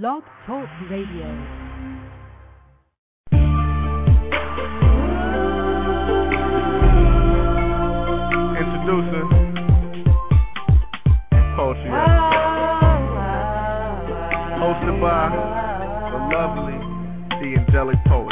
Blog Talk Radio. Introducing Poetry Hosted by the lovely, the angelic poet.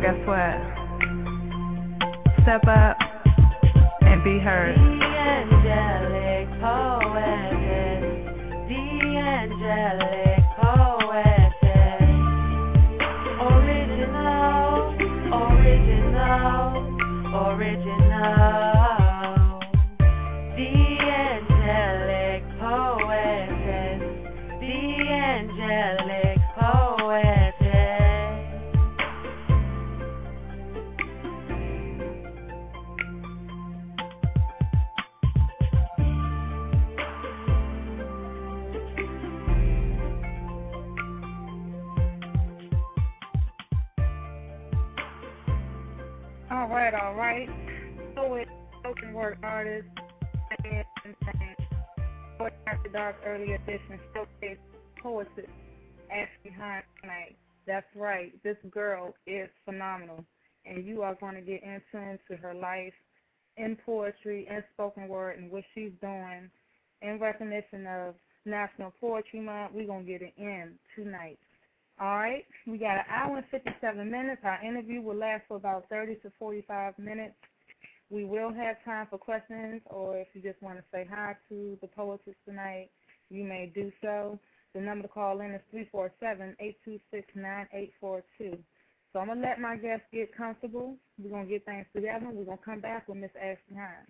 Guess what? Step up and be heard. angelic poetess, the angelic artist, and After Dark Edition Showcase tonight. That's right. This girl is phenomenal, and you are going to get into into her life in poetry and spoken word and what she's doing in recognition of National Poetry Month. We're going to get it in tonight. All right, we got an hour and 57 minutes. Our interview will last for about 30 to 45 minutes. We will have time for questions, or if you just want to say hi to the poetess tonight, you may do so. The number to call in is 347-826-9842. So I'm going to let my guests get comfortable. We're going to get things together. We're going to come back with Miss Ashley Hines.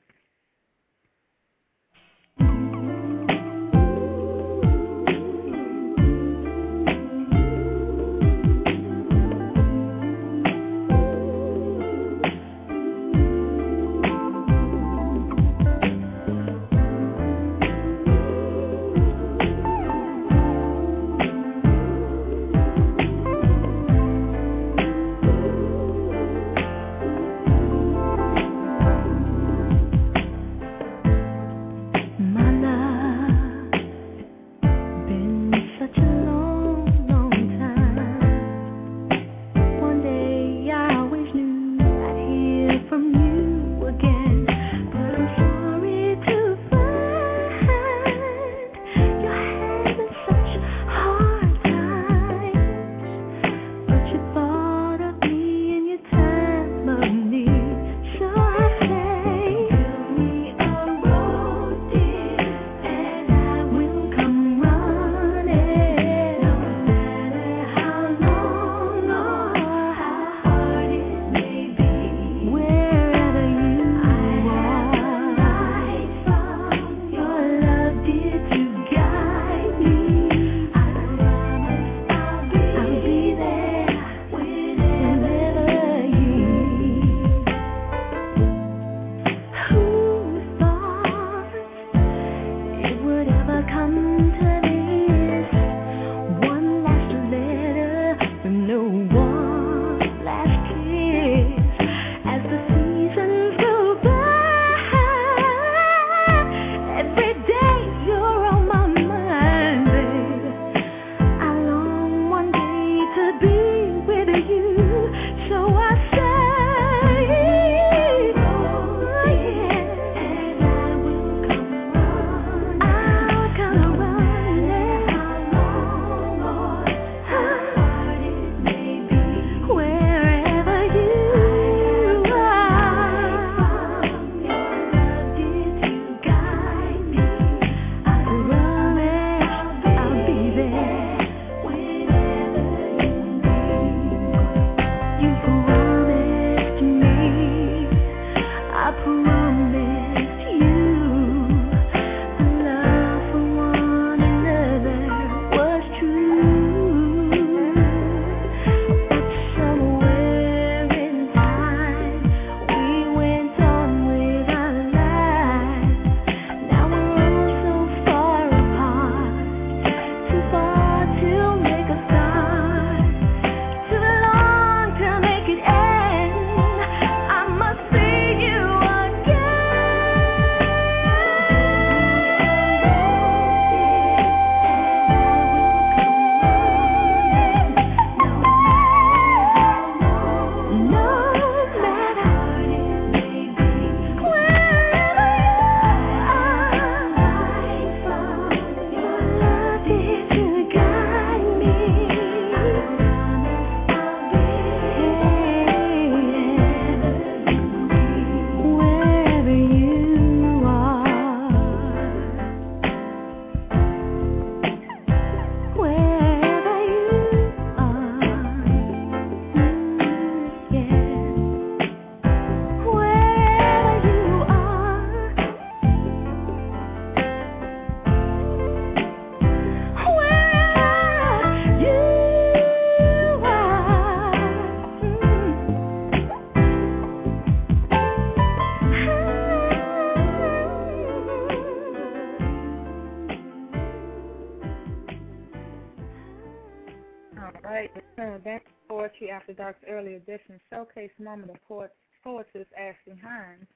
Edition showcase moment of poet, poetess Ashley Hines.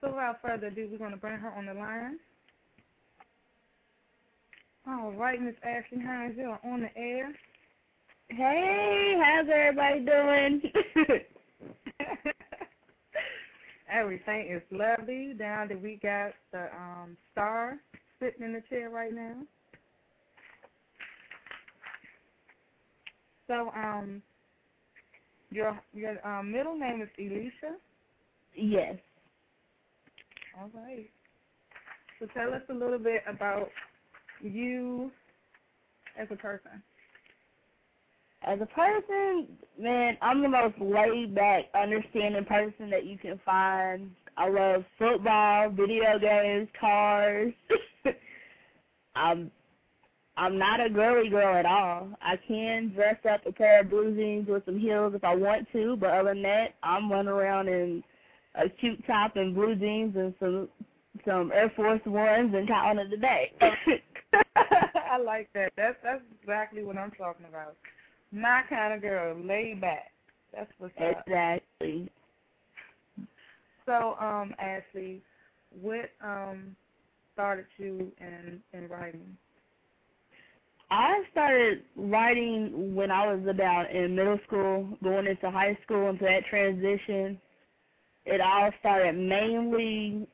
So without further ado, we're going to bring her on the line. All right, Miss Ashley Hines, you're on the air. Hey, how's everybody doing? Everything is lovely. Down that we got the um star sitting in the chair right now. So um your your um, middle name is Elisha? yes. All right. So tell us a little bit about you as a person. As a person, man, I'm the most laid back, understanding person that you can find. I love football, video games, cars. I'm I'm not a girly girl at all. I can dress up a pair of blue jeans with some heels if I want to, but other than that, I'm running around in a cute top and blue jeans and some some Air Force Ones and calling it a day. I like that. That's that's exactly what I'm talking about. My kind of girl, laid back. That's what's up. exactly. So, um, Ashley, what um started you in in writing? I started writing when I was about in middle school, going into high school, into that transition. It all started mainly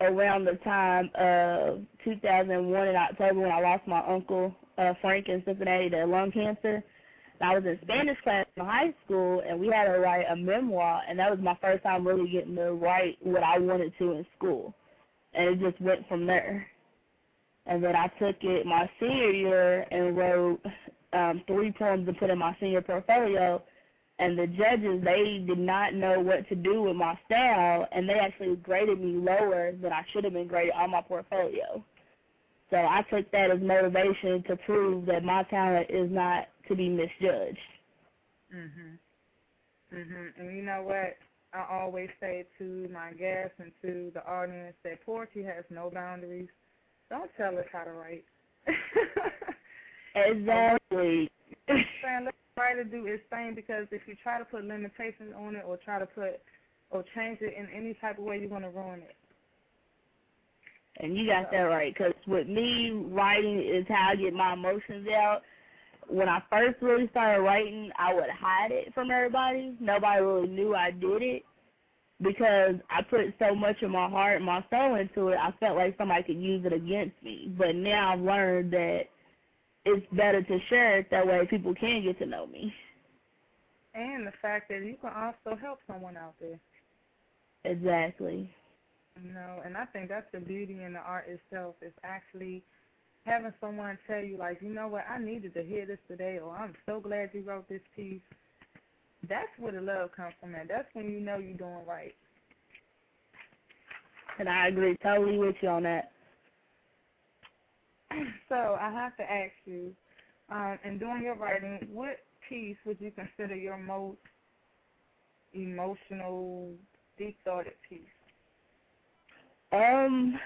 around the time of 2001 in October when I lost my uncle uh, Frank in Cincinnati to lung cancer. And I was in Spanish class in high school, and we had to write a memoir, and that was my first time really getting to write what I wanted to in school, and it just went from there. And then I took it my senior year and wrote um, three poems to put in my senior portfolio. And the judges, they did not know what to do with my style, and they actually graded me lower than I should have been graded on my portfolio. So I took that as motivation to prove that my talent is not to be misjudged. Mhm. Mhm. And you know what? I always say to my guests and to the audience that poetry has no boundaries. Don't tell us how to write. Exactly. saying the writer do its thing because if you try to put limitations on it or try to put or change it in any type of way, you're gonna ruin it. And you got that right, because with me, writing is how I get my emotions out. When I first really started writing, I would hide it from everybody. Nobody really knew I did it because I put so much of my heart and my soul into it. I felt like somebody could use it against me. But now I've learned that it's better to share it that way people can get to know me. And the fact that you can also help someone out there. Exactly. You know, and I think that's the beauty in the art itself is actually having someone tell you like, you know what, I needed to hear this today or I'm so glad you wrote this piece. That's where the love comes from and that's when you know you're doing right. And I agree totally with you on that. So I have to ask you, um, in doing your writing, what piece would you consider your most emotional, deep thoughted piece? Um,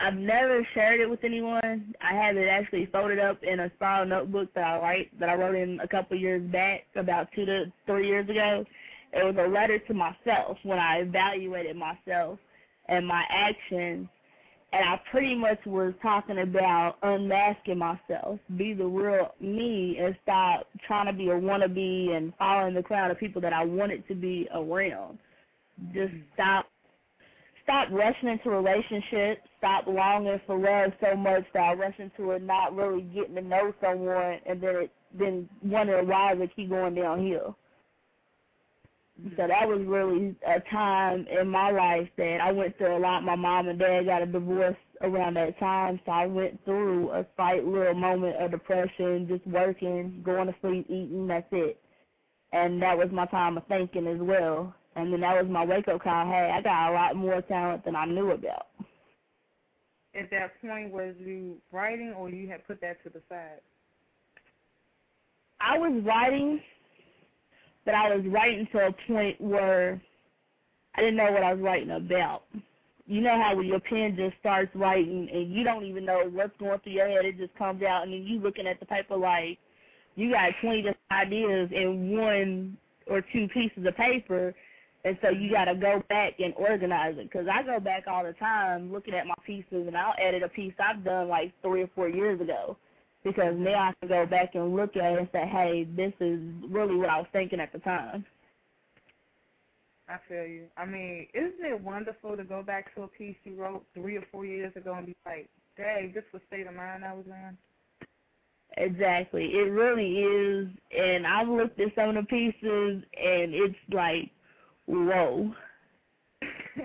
I've never shared it with anyone. I have it actually folded up in a spiral notebook that I write that I wrote in a couple years back, about two to three years ago. It was a letter to myself when I evaluated myself and my actions, and I pretty much was talking about unmasking myself, be the real me, and stop trying to be a wannabe and following the crowd of people that I wanted to be around. Just stop stop rushing into relationships, stop longing for love so much that I rush into it not really getting to know someone and then it then wondering why does it keep going downhill. So mm-hmm. that was really a time in my life that I went through a lot. My mom and dad got a divorce around that time, so I went through a slight little moment of depression, just working, going to sleep, eating, that's it. And that was my time of thinking as well. And then that was my wake up call. Hey, I got a lot more talent than I knew about. At that point, was you writing or you had put that to the side? I was writing, but I was writing to a point where I didn't know what I was writing about. You know how when your pen just starts writing and you don't even know what's going through your head, it just comes out, and then you looking at the paper like, you got 20 different ideas in one or two pieces of paper, and so you got to go back and organize it. Because I go back all the time looking at my pieces, and I'll edit a piece I've done like three or four years ago. Because mm-hmm. now I can go back and look at it and say, hey, this is really what I was thinking at the time. I feel you. I mean, isn't it wonderful to go back to a piece you wrote three or four years ago and be like, dang, this was state of mind I was in? Exactly. It really is. And I've looked at some of the pieces and it's like, whoa.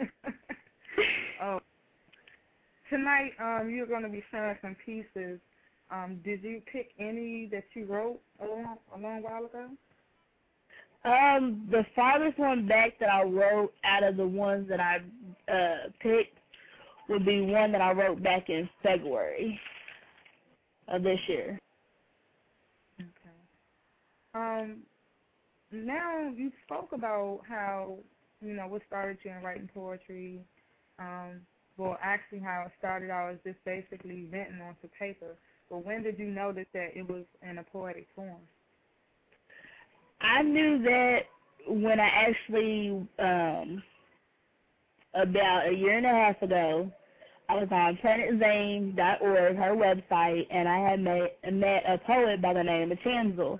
oh. Tonight, um, you're going to be sharing some pieces. Um, did you pick any that you wrote a long, a long while ago? Um, the farthest one back that I wrote out of the ones that I uh picked would be one that I wrote back in February of this year. Okay. Um, now you spoke about how you know what started you in writing poetry. Um, well, actually, how it started out was just basically venting onto paper. But when did you notice that it was in a poetic form? I knew that when I actually um about a year and a half ago, I was on planetzane.org, her website, and I had met met a poet by the name of Chancel.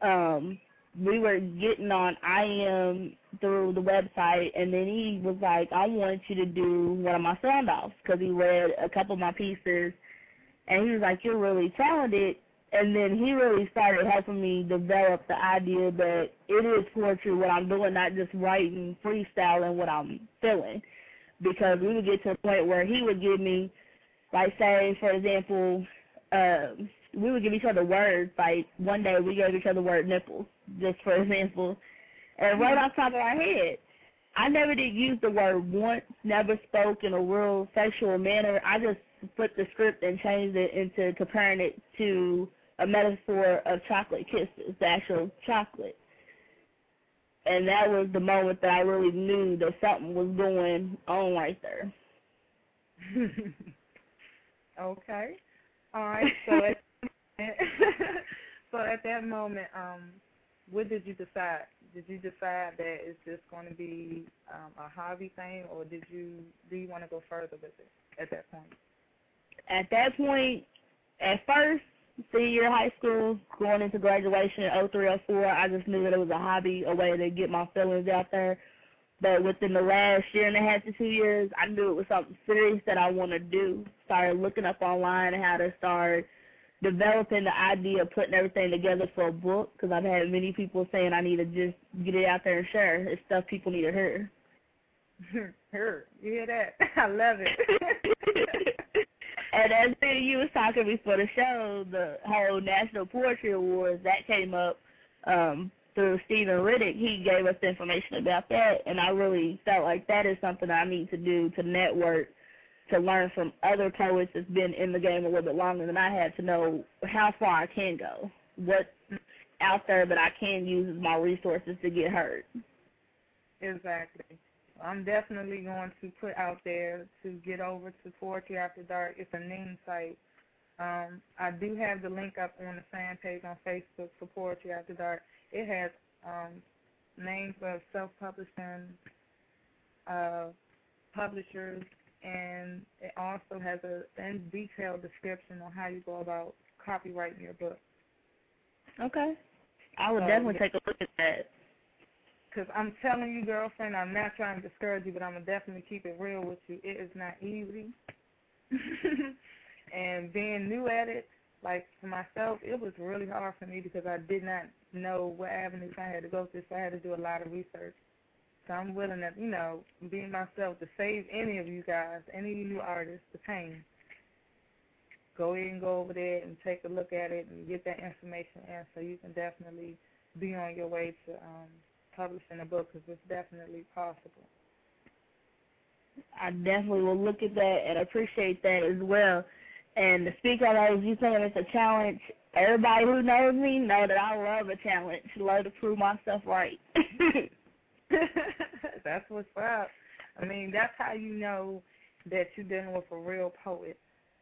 Um, we were getting on IM through the website, and then he was like, "I want you to do one of my sound offs," because he read a couple of my pieces, and he was like, "You're really talented." and then he really started helping me develop the idea that it is poetry what I'm doing, not just writing, freestyling what I'm feeling. Because we would get to a point where he would give me, like say, for example, uh, we would give each other words. Like one day we gave each other the word nipples, just for example, and right mm-hmm. off the top of our head. I never did use the word once, never spoke in a real sexual manner. I just flipped the script and changed it into comparing it to a metaphor of chocolate kisses, the actual chocolate. And that was the moment that I really knew that something was going on right there. okay. All right. So at so at that moment, um, what did you decide? Did you decide that it's just going to be um, a hobby thing, or did you do you want to go further with it at that point? At that point, at first, senior high school, going into graduation in 0304, I just knew that it was a hobby, a way to get my feelings out there. But within the last year and a half to two years, I knew it was something serious that I want to do. Started looking up online how to start developing the idea of putting everything together for a book because I've had many people saying I need to just get it out there and share. It's stuff people need to hear. Hear, you hear that? I love it. and as you was talking before the show, the whole National Poetry Awards that came up um, through Stephen Riddick. He gave us information about that, and I really felt like that is something I need to do to network, to learn from other poets that's been in the game a little bit longer than I have to know how far I can go, what's out there that I can use as my resources to get heard. Exactly. I'm definitely going to put out there to get over to Poetry After Dark. It's a name site. Um, I do have the link up on the fan page on Facebook for Poetry After Dark. It has um, names of self-publishing uh, publishers, and it also has a in detailed description on how you go about copyrighting your book. Okay. I would so, definitely take a look at that. Because I'm telling you, girlfriend, I'm not trying to discourage you, but I'm going to definitely keep it real with you. It is not easy. and being new at it, like for myself, it was really hard for me because I did not know what avenues I had to go through, so I had to do a lot of research. So I'm willing to, you know, be myself to save any of you guys, any new artists, the pain. Go ahead and go over there and take a look at it and get that information in so you can definitely be on your way to um, publishing a book because it's definitely possible. I definitely will look at that and appreciate that as well. And to speak of those, you saying it's a challenge. Everybody who knows me know that I love a challenge. Love to prove myself right. that's what's up. I mean, that's how you know that you're dealing with a real poet.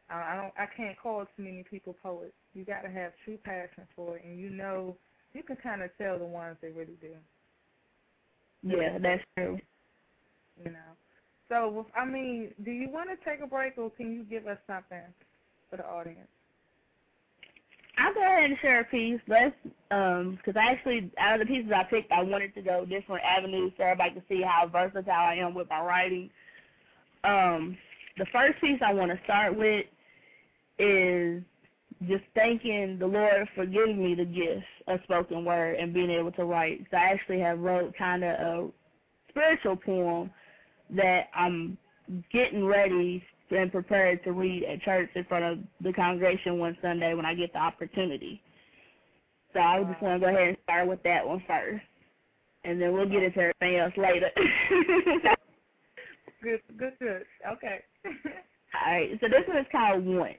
I, I don't. I can't call too many people poets. You got to have true passion for it, and you know, you can kind of tell the ones they really do. Yeah, that's true. You know. So, I mean, do you want to take a break, or can you give us something for the audience? I'll go ahead and share a piece. Let's, um, because I actually, out of the pieces I picked, I wanted to go different avenues so everybody can see how versatile I am with my writing. Um, the first piece I want to start with is just thanking the Lord for giving me the gift of spoken word and being able to write. So I actually have wrote kind of a spiritual poem that I'm getting ready and prepared to read at church in front of the congregation one Sunday when I get the opportunity. So I just want to go ahead and start with that one first, and then we'll get into everything else later. good, good, good. Okay. All right. So this one is called Want.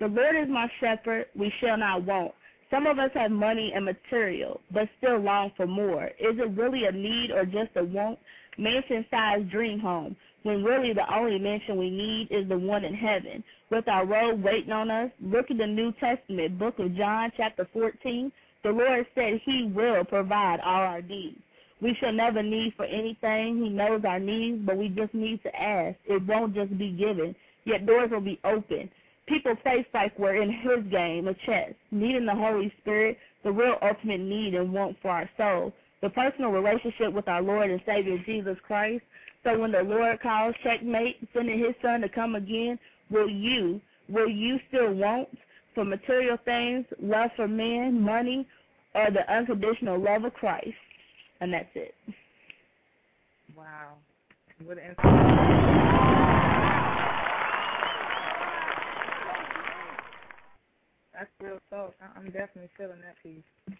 The Lord is my shepherd; we shall not want. Some of us have money and material, but still long for more. Is it really a need or just a want? Mansion-sized dream home when really the only mansion we need is the one in heaven. With our road waiting on us, look at the New Testament, book of John, chapter 14. The Lord said he will provide all our needs. We shall never need for anything. He knows our needs, but we just need to ask. It won't just be given, yet doors will be open. People face like we're in his game, a chess, needing the Holy Spirit, the real ultimate need and want for our soul. The personal relationship with our Lord and Savior Jesus Christ, so when the Lord calls checkmate, sending his son to come again, will you, will you still want for material things, love for men, money, or the unconditional love of Christ? And that's it. Wow. What an That's real talk. I'm definitely feeling that piece.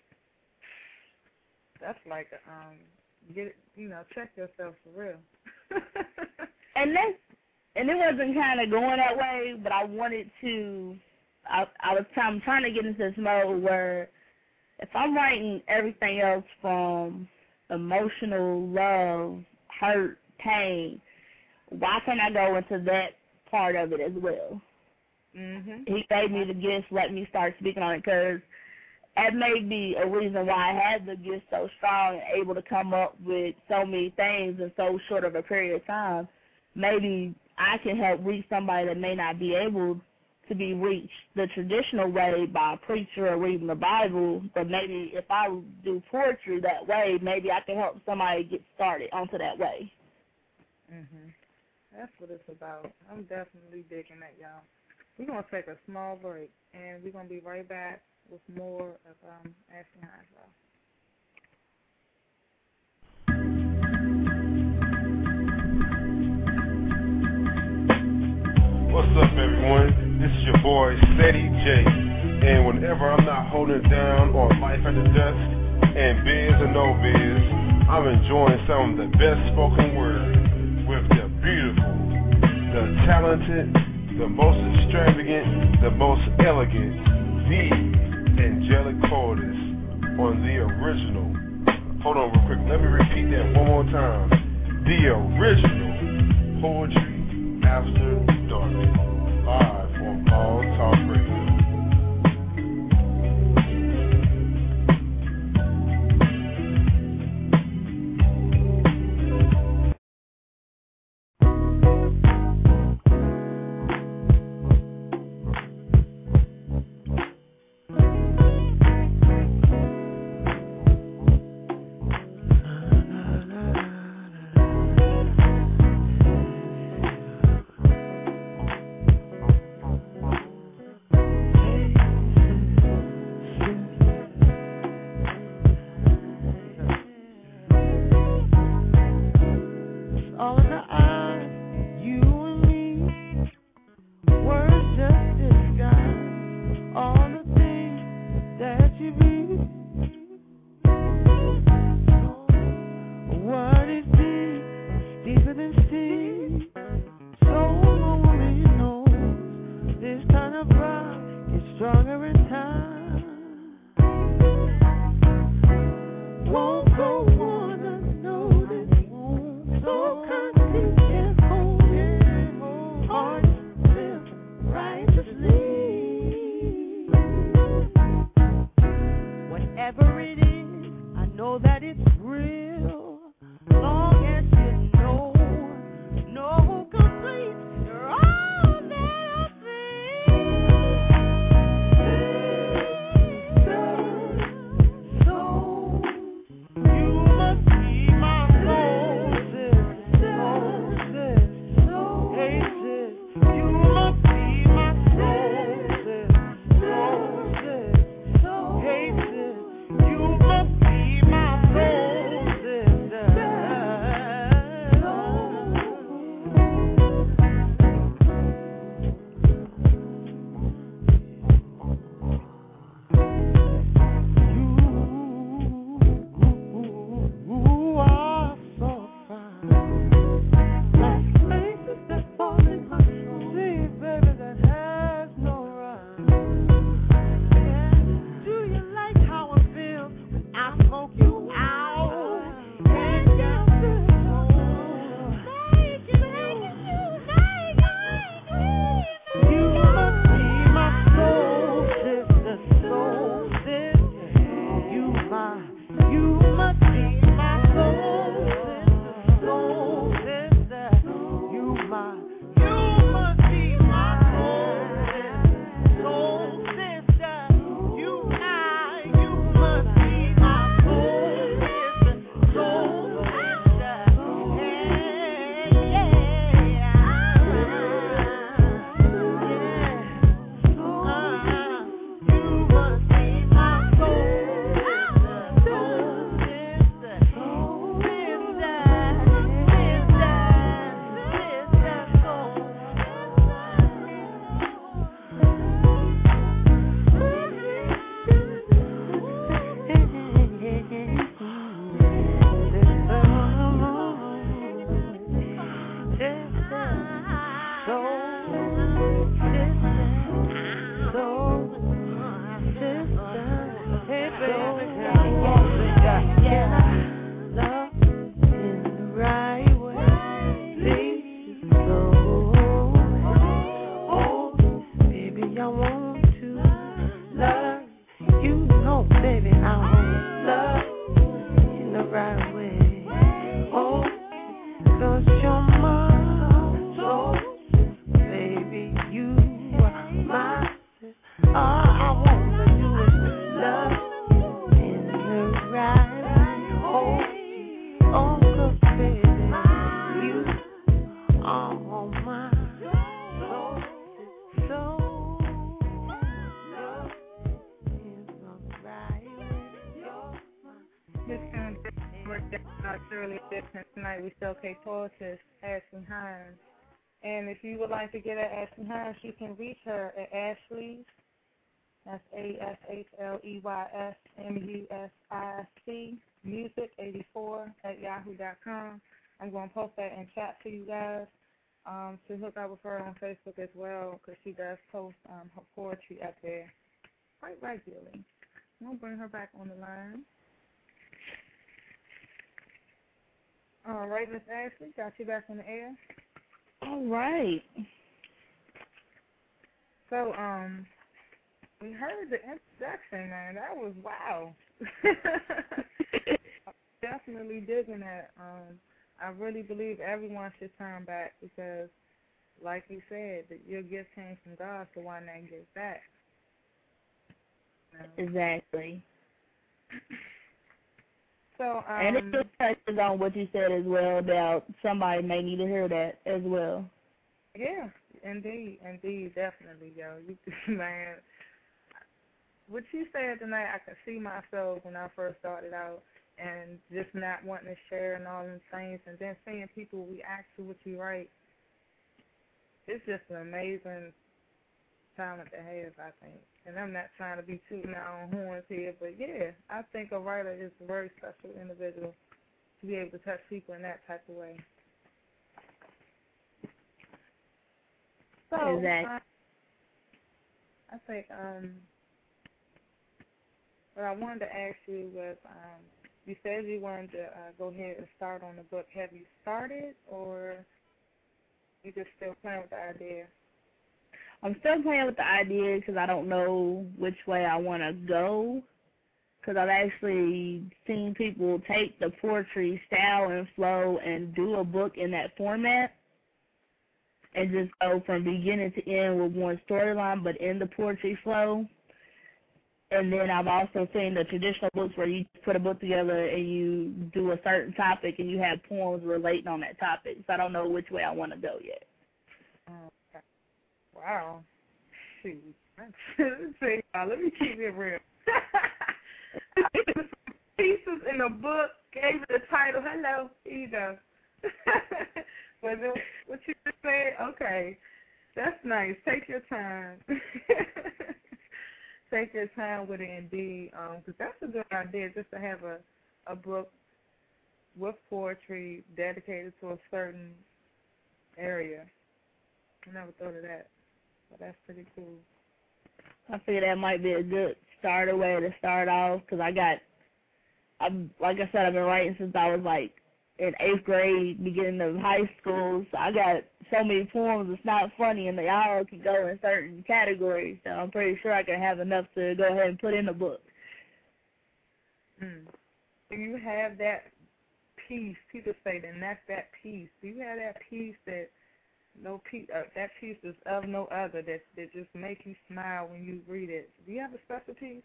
That's like um get you know check yourself for real. and that's and it wasn't kind of going that way, but I wanted to. I I was I'm trying to get into this mode where if I'm writing everything else from emotional love, hurt, pain, why can't I go into that part of it as well? Mm-hmm. He gave me the gifts, let me start speaking on it because that may be a reason why I had the gift so strong and able to come up with so many things in so short of a period of time. Maybe I can help reach somebody that may not be able to be reached the traditional way by a preacher or reading the Bible, but maybe if I do poetry that way, maybe I can help somebody get started onto that way. Mhm. That's what it's about. I'm definitely digging that, y'all. We're gonna take a small break, and we're gonna be right back with more of um, Hydro. What's up, everyone? This is your boy, Steady J. And whenever I'm not holding down on life at the desk, and biz or no biz, I'm enjoying some of the best spoken word with the beautiful, the talented, the most extravagant, the most elegant, the angelic poetess on the original. Hold on real quick. Let me repeat that one more time. The original poetry after dark. Live on All Talk Radio. Hines. And if you would like to get at Ashley Hines, you can reach her at Ashley's. That's A S H L E Y S M U S I C music eighty four at yahoo.com. I'm going to post that in chat for you guys um, to hook up with her on Facebook as well because she does post um, her poetry up there quite regularly. To bring her back on the line. All right, Miss Ashley, got you back on the air. All right. So, um, we heard the introduction, man. That was wow. Definitely digging that. Um, I really believe everyone should turn back because, like you said, that your gift came from God, so why not give back? Exactly. So, um, and it just touches on what you said as well about somebody may need to hear that as well. Yeah, indeed, indeed, definitely, yo. You, man, what you said tonight, I could see myself when I first started out, and just not wanting to share and all those things, and then seeing people react to what you write. It's just an amazing talent to have, I think. And I'm not trying to be tooting our own horns here, but yeah, I think a writer is a very special individual to be able to touch people in that type of way. So, exactly. I, I think um, what I wanted to ask you was, um, you said you wanted to uh, go ahead and start on the book. Have you started, or you just still playing with the idea? I'm still playing with the idea because I don't know which way I want to go. Because I've actually seen people take the poetry style and flow and do a book in that format and just go from beginning to end with one storyline, but in the poetry flow. And then I've also seen the traditional books where you put a book together and you do a certain topic and you have poems relating on that topic. So I don't know which way I want to go yet. Okay. Wow. See, let me keep it real. Pieces in the book gave it the title. Hello, here you go. but then, what you just said, okay, that's nice. Take your time. Take your time with it, indeed, because um, that's a good idea. Just to have a a book with poetry dedicated to a certain area. I never thought of that. So that's pretty cool. I figure that might be a good starter way to start off because I got, I'm like I said, I've been writing since I was like in eighth grade, beginning of high school. So I got so many poems. It's not funny, and they all can go in certain categories. So I'm pretty sure I can have enough to go ahead and put in the book. Hmm. Do you have that piece? People say, then that's that piece. Do you have that piece that no piece uh, that piece is of no other that that just make you smile when you read it. Do you have a special piece?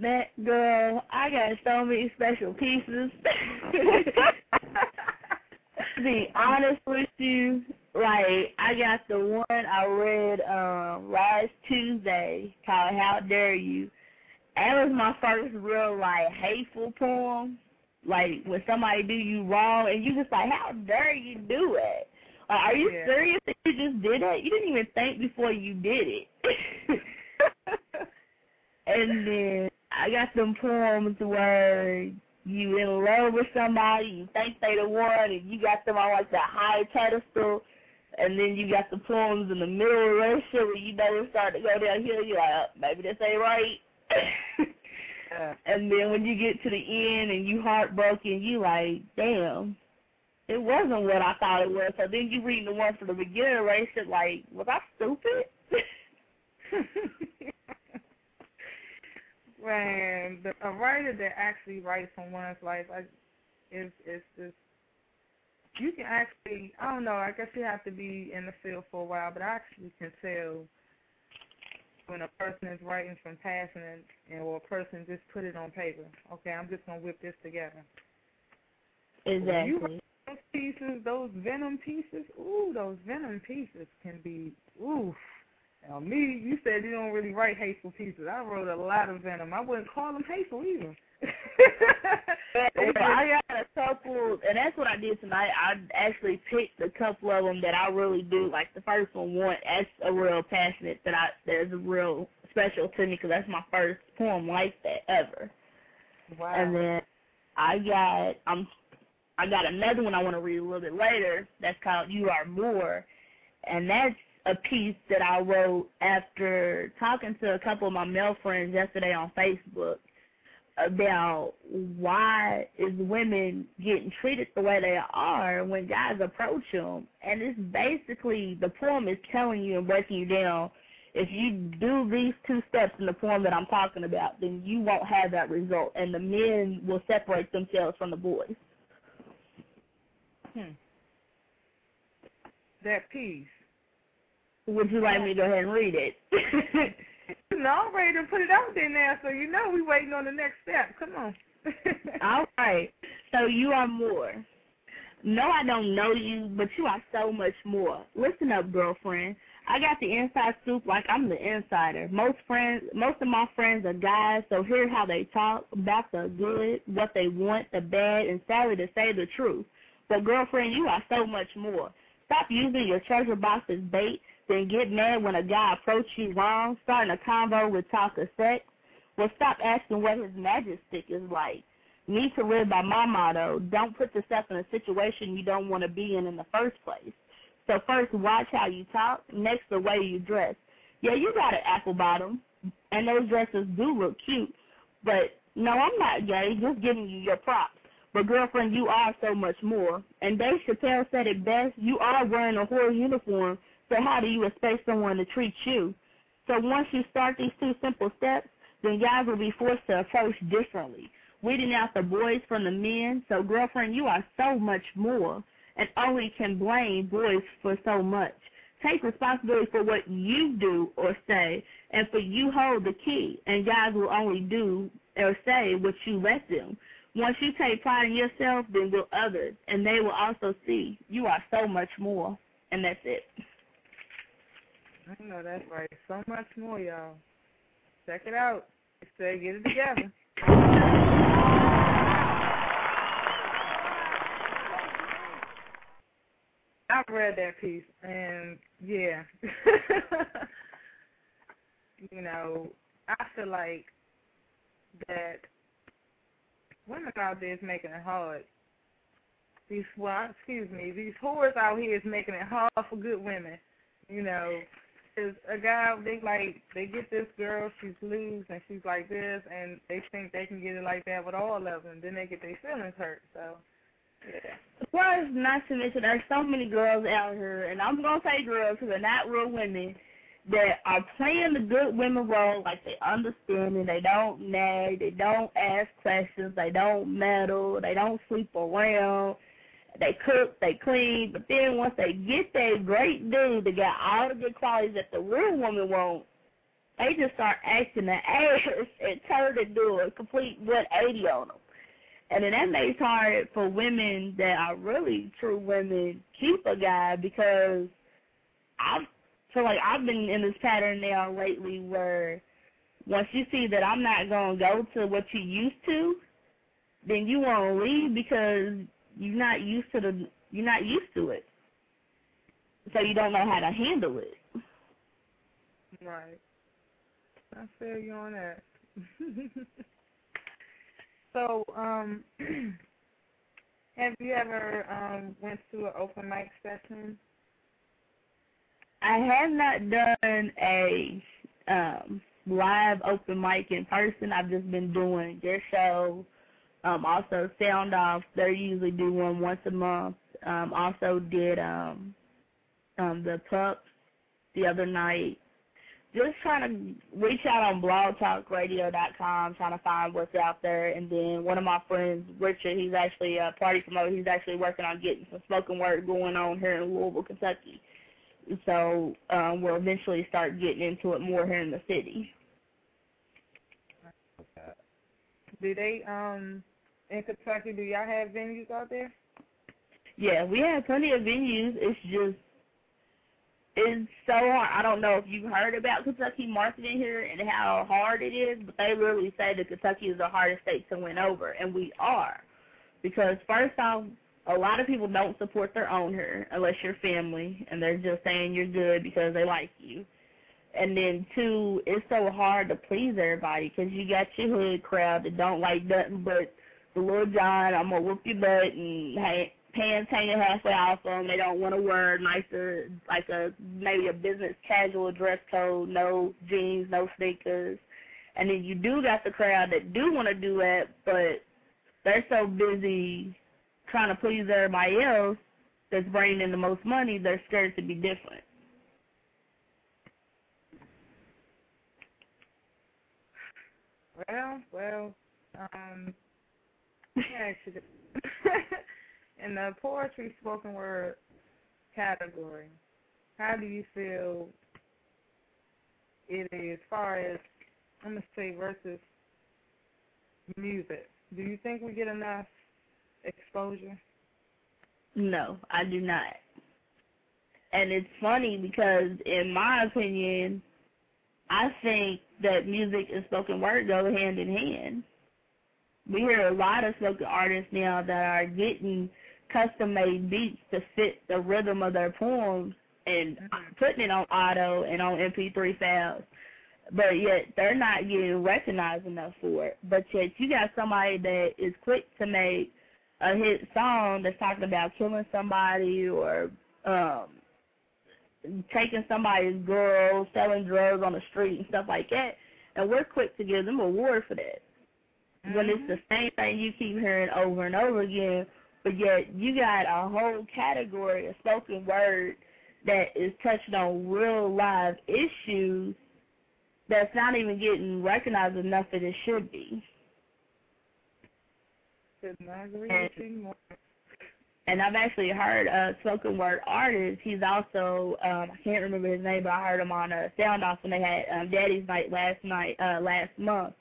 That girl, I got so many special pieces. to be honest with you, like I got the one I read um last Tuesday called "How Dare You." That was my first real like hateful poem. Like when somebody do you wrong and you just like, how dare you do it? Like, are you Yeah. serious that you just did it? You didn't even think before you did it. and then I got some poems where you in love with somebody, you think they the one, and you got them on like that high pedestal, and then you got the poems in the middle of the relationship where you know it's starting to go downhill. You're like, oh, maybe this ain't right. Yeah. and then when you get to the end and you heartbroken, you like, damn, it wasn't what I thought it was. So then you read the one from the beginning the relationship, like, was I stupid? Man, the, a writer that actually writes from one's life I, is is just you can actually I don't know I guess you have to be in the field for a while, but I actually can tell when a person is writing from passion and, and or a person just put it on paper. Okay, I'm just gonna whip this together. exactly. Those pieces, those venom pieces, ooh, those venom pieces can be ooh. Now me, you said you don't really write hateful pieces. I wrote a lot of venom. I wouldn't call them hateful either. I got a couple, and that's what I did tonight. I actually picked a couple of them that I really do. Like the first one, one that's a real passionate that I that's a real special to me because that's my first poem like that ever. Wow. And then I got I'm I got another one I want to read a little bit later. That's called "You Are More," and that's a piece that I wrote after talking to a couple of my male friends yesterday on Facebook about why is women getting treated the way they are when guys approach them. And it's basically the poem is telling you and breaking you down. If you do these two steps in the poem that I'm talking about, then you won't have that result, and the men will separate themselves from the boys. Hmm. That piece. Would you like me to go ahead and read it? no, I'm ready to put it out there now, so you know we're waiting on the next step. Come on. All right. So you are more. No, I don't know you, but you are so much more. Listen up, girlfriend. I got the inside scoop like I'm the insider. Most friends, most of my friends are guys, so hear how they talk about the good, what they want, the bad, and sadly to say the truth. But girlfriend, you are so much more. Stop using your treasure box as bait, then get mad when a guy approaches you wrong, starting a convo with talk of sex. Well, stop asking what his magic stick is like. Need to live by my motto, don't put yourself in a situation you don't want to be in in the first place. So first, watch how you talk. Next, the way you dress. Yeah, you got an apple bottom, and those dresses do look cute. But no, I'm not gay. Just giving you your props. But girlfriend, you are so much more. And Dave Chappelle said it best. You are wearing a horror uniform. So how do you expect someone to treat you? So once you start these two simple steps, then guys will be forced to approach differently. Weeding out the boys from the men. So girlfriend, you are so much more and only can blame boys for so much. Take responsibility for what you do or say, and for you hold the key, and guys will only do or say what you let them. Once you take pride in yourself, then will others, and they will also see you are so much more. And that's it. I know that's right. So much more, y'all. Check it out. Say, get it together. I've read that piece, and yeah, you know, I feel like that women out there is making it hard. These, well, excuse me, these whores out here is making it hard for good women. You know, is a guy they like they get this girl, she's loose and she's like this, and they think they can get it like that with all of them. Then they get their feelings hurt. So yeah. Plus, not to mention, there's so many girls out here, and I'm gonna say girls because they're not real women that are playing the good women role, like they understand it, they don't nag, they don't ask questions, they don't meddle, they don't sleep around, they cook, they clean, but then once they get that great dude that got all the good qualities that the real woman wants, they just start acting the ass and turn into a complete 180 on them. And then that makes hard for women that are really true women keep a guy because I feel like I've been in this pattern now lately where once you see that I'm not gonna go to what you used to, then you wanna leave because you're not used to the you're not used to it. So you don't know how to handle it. Right. I feel you on that. so, um, have you ever um went to an open mic session? I have not done a um live open mic in person. I've just been doing your show. Um also sound off, they usually do one once a month. Um also did um um the pups the other night. Just trying to reach out on blogtalkradio.com, trying to find what's out there. And then one of my friends, Richard, he's actually a party promoter. He's actually working on getting some spoken word going on here in Louisville, Kentucky. So um, we'll eventually start getting into it more here in the city. Do they um in Kentucky? Do y'all have venues out there? Yeah, we have plenty of venues. It's just it's so hard. I don't know if you've heard about Kentucky marketing here and how hard it is, but they really say that Kentucky is the hardest state to win over, and we are. Because first off, a lot of people don't support their own here unless you're family, and they're just saying you're good because they like you. And then two, it's so hard to please everybody because you got your hood crowd that don't like nothing but the Lil Jon. I'm gonna whoop your butt and hey, pants hanging halfway off them. They don't want to wear nicer, uh, like a maybe a business casual dress code, no jeans, no sneakers. And then you do got the crowd that do want to do that, but they're so busy trying to please everybody else that's bringing in the most money, they're scared to be different. Well, well, um, actually, in the poetry spoken word category, how do you feel it is as far as I'm gonna say versus music? Do you think we get enough exposure? No, I do not. And it's funny because in my opinion, I think that music and spoken word go hand in hand. We hear a lot of spoken artists now that are getting custom made beats to fit the rhythm of their poems and Mm-hmm. putting it on auto and on MP3 files. But yet they're not getting recognized enough for it. But yet you got somebody that is quick to make a hit song that's talking about killing somebody or um taking somebody's girl, selling drugs on the street and stuff like that, and we're quick to give them a award for that. When it's the same thing you keep hearing over and over again, but yet you got a whole category of spoken word that is touching on real live issues that's not even getting recognized enough that it should be. Couldn't agree with you more. and I've actually heard a spoken word artist. He's also um I can't remember his name, but I heard him on a sound off when they had um Daddy's night last night, uh last month.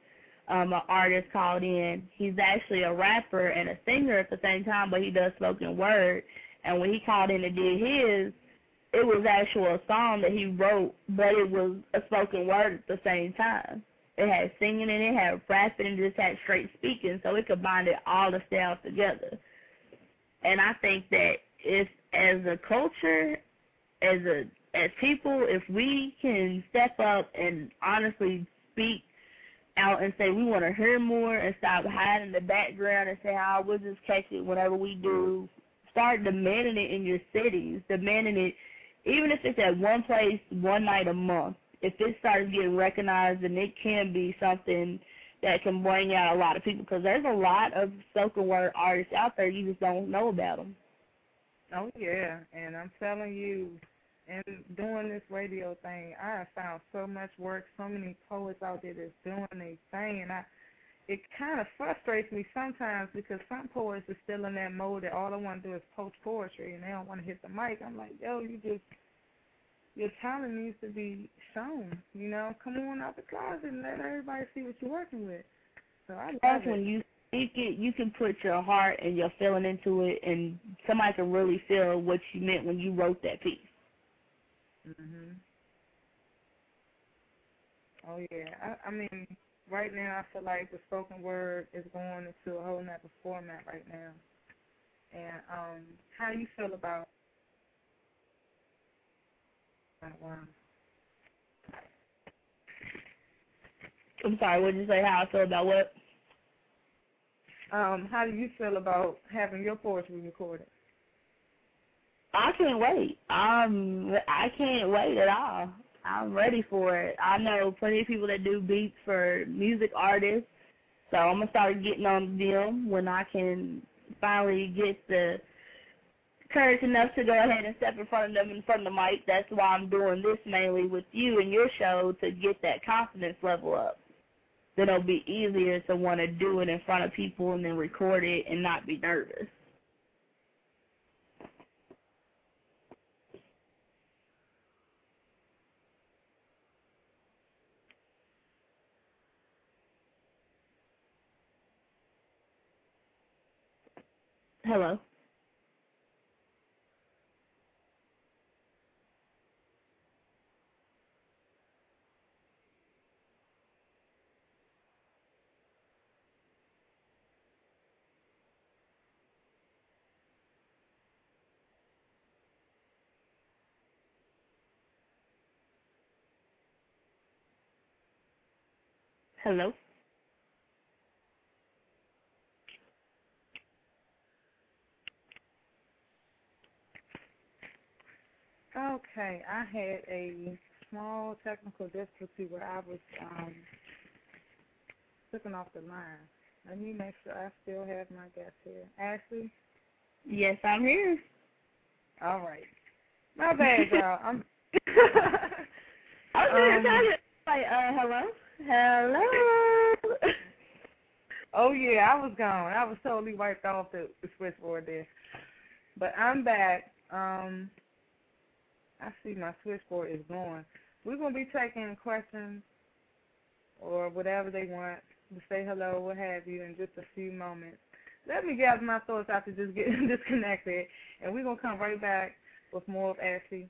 Um an artist called in. He's actually a rapper and a singer at the same time, but he does spoken word. And when he called in and did his, it was actual a song that he wrote, but it was a spoken word at the same time. It had singing and it, had rapping, and just had straight speaking, so it combined it all the styles together. And I think that if, as a culture, as a as people, if we can step up and honestly speak out and say we want to hear more and stop hiding in the background and say, "Oh, we'll just catch it whenever we do." Start demanding it in your cities, demanding it, even if it's at one place one night a month. If it starts getting recognized, then it can be something that can bring out a lot of people because there's a lot of spoken word artists out there. You just don't know about them. Oh yeah, and I'm telling you, and doing this radio thing, I have found so much work, so many poets out there that's doing their thing, and I, it kind of frustrates me sometimes because some poets are still in that mode that all they want to do is post poetry and they don't want to hit the mic. I'm like, yo, you just your talent needs to be shown. You know, come on out the closet and let everybody see what you're working with. So I love That's it. when you speak it, you can put your heart and your feeling into it, and somebody can really feel what you meant when you wrote that piece. Mhm. Oh yeah. I, I mean, right now I feel like the spoken word is going into a whole nother format right now. And um, how do you feel about? Wow. I'm sorry, what did you say? How I feel about what? Um, how do you feel about having your poetry recorded? I can't wait. Um, I can't wait at all. I'm ready for it. I know plenty of people that do beats for music artists, so I'm gonna start getting on them when I can finally get the courage enough to go ahead and step in front of them in front of the mic. That's why I'm doing this mainly with you and your show to get that confidence level up. Then it'll be easier to want to do it in front of people and then record it and not be nervous. Hello. Hello. Okay, I had a small technical difficulty where I was um looking off the line. Let me make sure I still have my guest here. Ashley? Yes, I'm here. All right. My bad, y'all. I'm I was um, trying to like, uh, hello, hello. oh yeah, I was gone. I was totally wiped off the, switchboard there. But I'm back. Um, I see my switchboard is going. We're gonna be taking questions or whatever they want to say hello, what have you, in just a few moments. Let me gather my thoughts after just getting disconnected, and we're gonna come right back with more of Ashley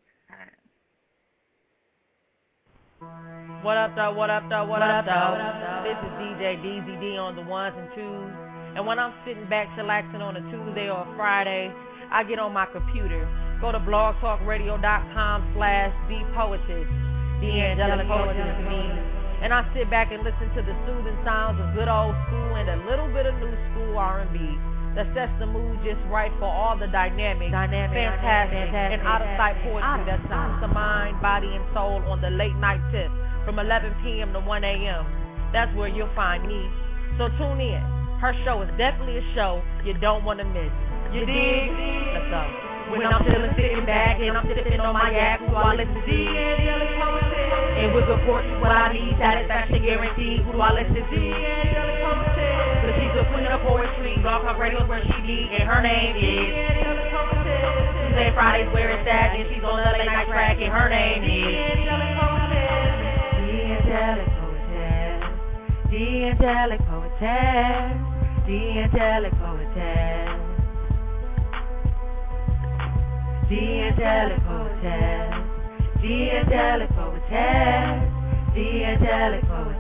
What up, though? What up, though? What, up, though? This is DJ DZD on the ones and twos. And when I'm sitting back chillaxing on a Tuesday or a Friday, I get on my computer. Go to blogtalkradio.com slash the poetess, the angelic poetess to me. And I sit back and listen to the soothing sounds of good old school and a little bit of new school R&B that sets the mood just right for all the dynamic, dynamic fantastic, fantastic, and out of sight poetry that soothes the mind, body, and soul on the late night tip from 11 p.m. to 1 a.m. That's where you'll find me. So tune in. Her show is definitely a show you don't want to miss. You dig? Let's go. When I'm chillin', sitting back, and I'm sipping on my yak, who I listen to? And with fortune, what I need, satisfaction guaranteed, who do I listen to? The queen of poetry. Blog Talk Radio's where she be, and her name is. Tuesday, Fridays where it's at, and she's on the late night track, and her name is. The. The Angelic Poetess. The Angelic Poetess. The Angelic Poetess. The Angelic Poetess. The Angelic Poetess.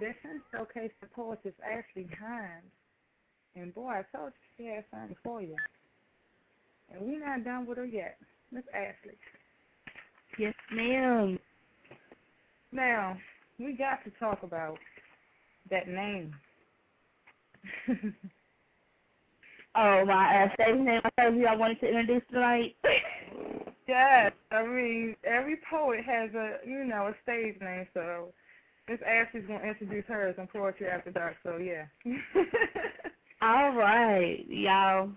Dark early edition showcase the poetess Ashley Hines. And boy, I told you she had something for you. And we're not done with her yet. Miss Ashley. Yes, ma'am. Now, we got to talk about that name. oh, my uh, stage name I told you I wanted to introduce tonight. yes, I mean, every poet has a, you know, a stage name, so Miss Ashley's gonna introduce hers on Poetry After Dark, so yeah. All right, y'all.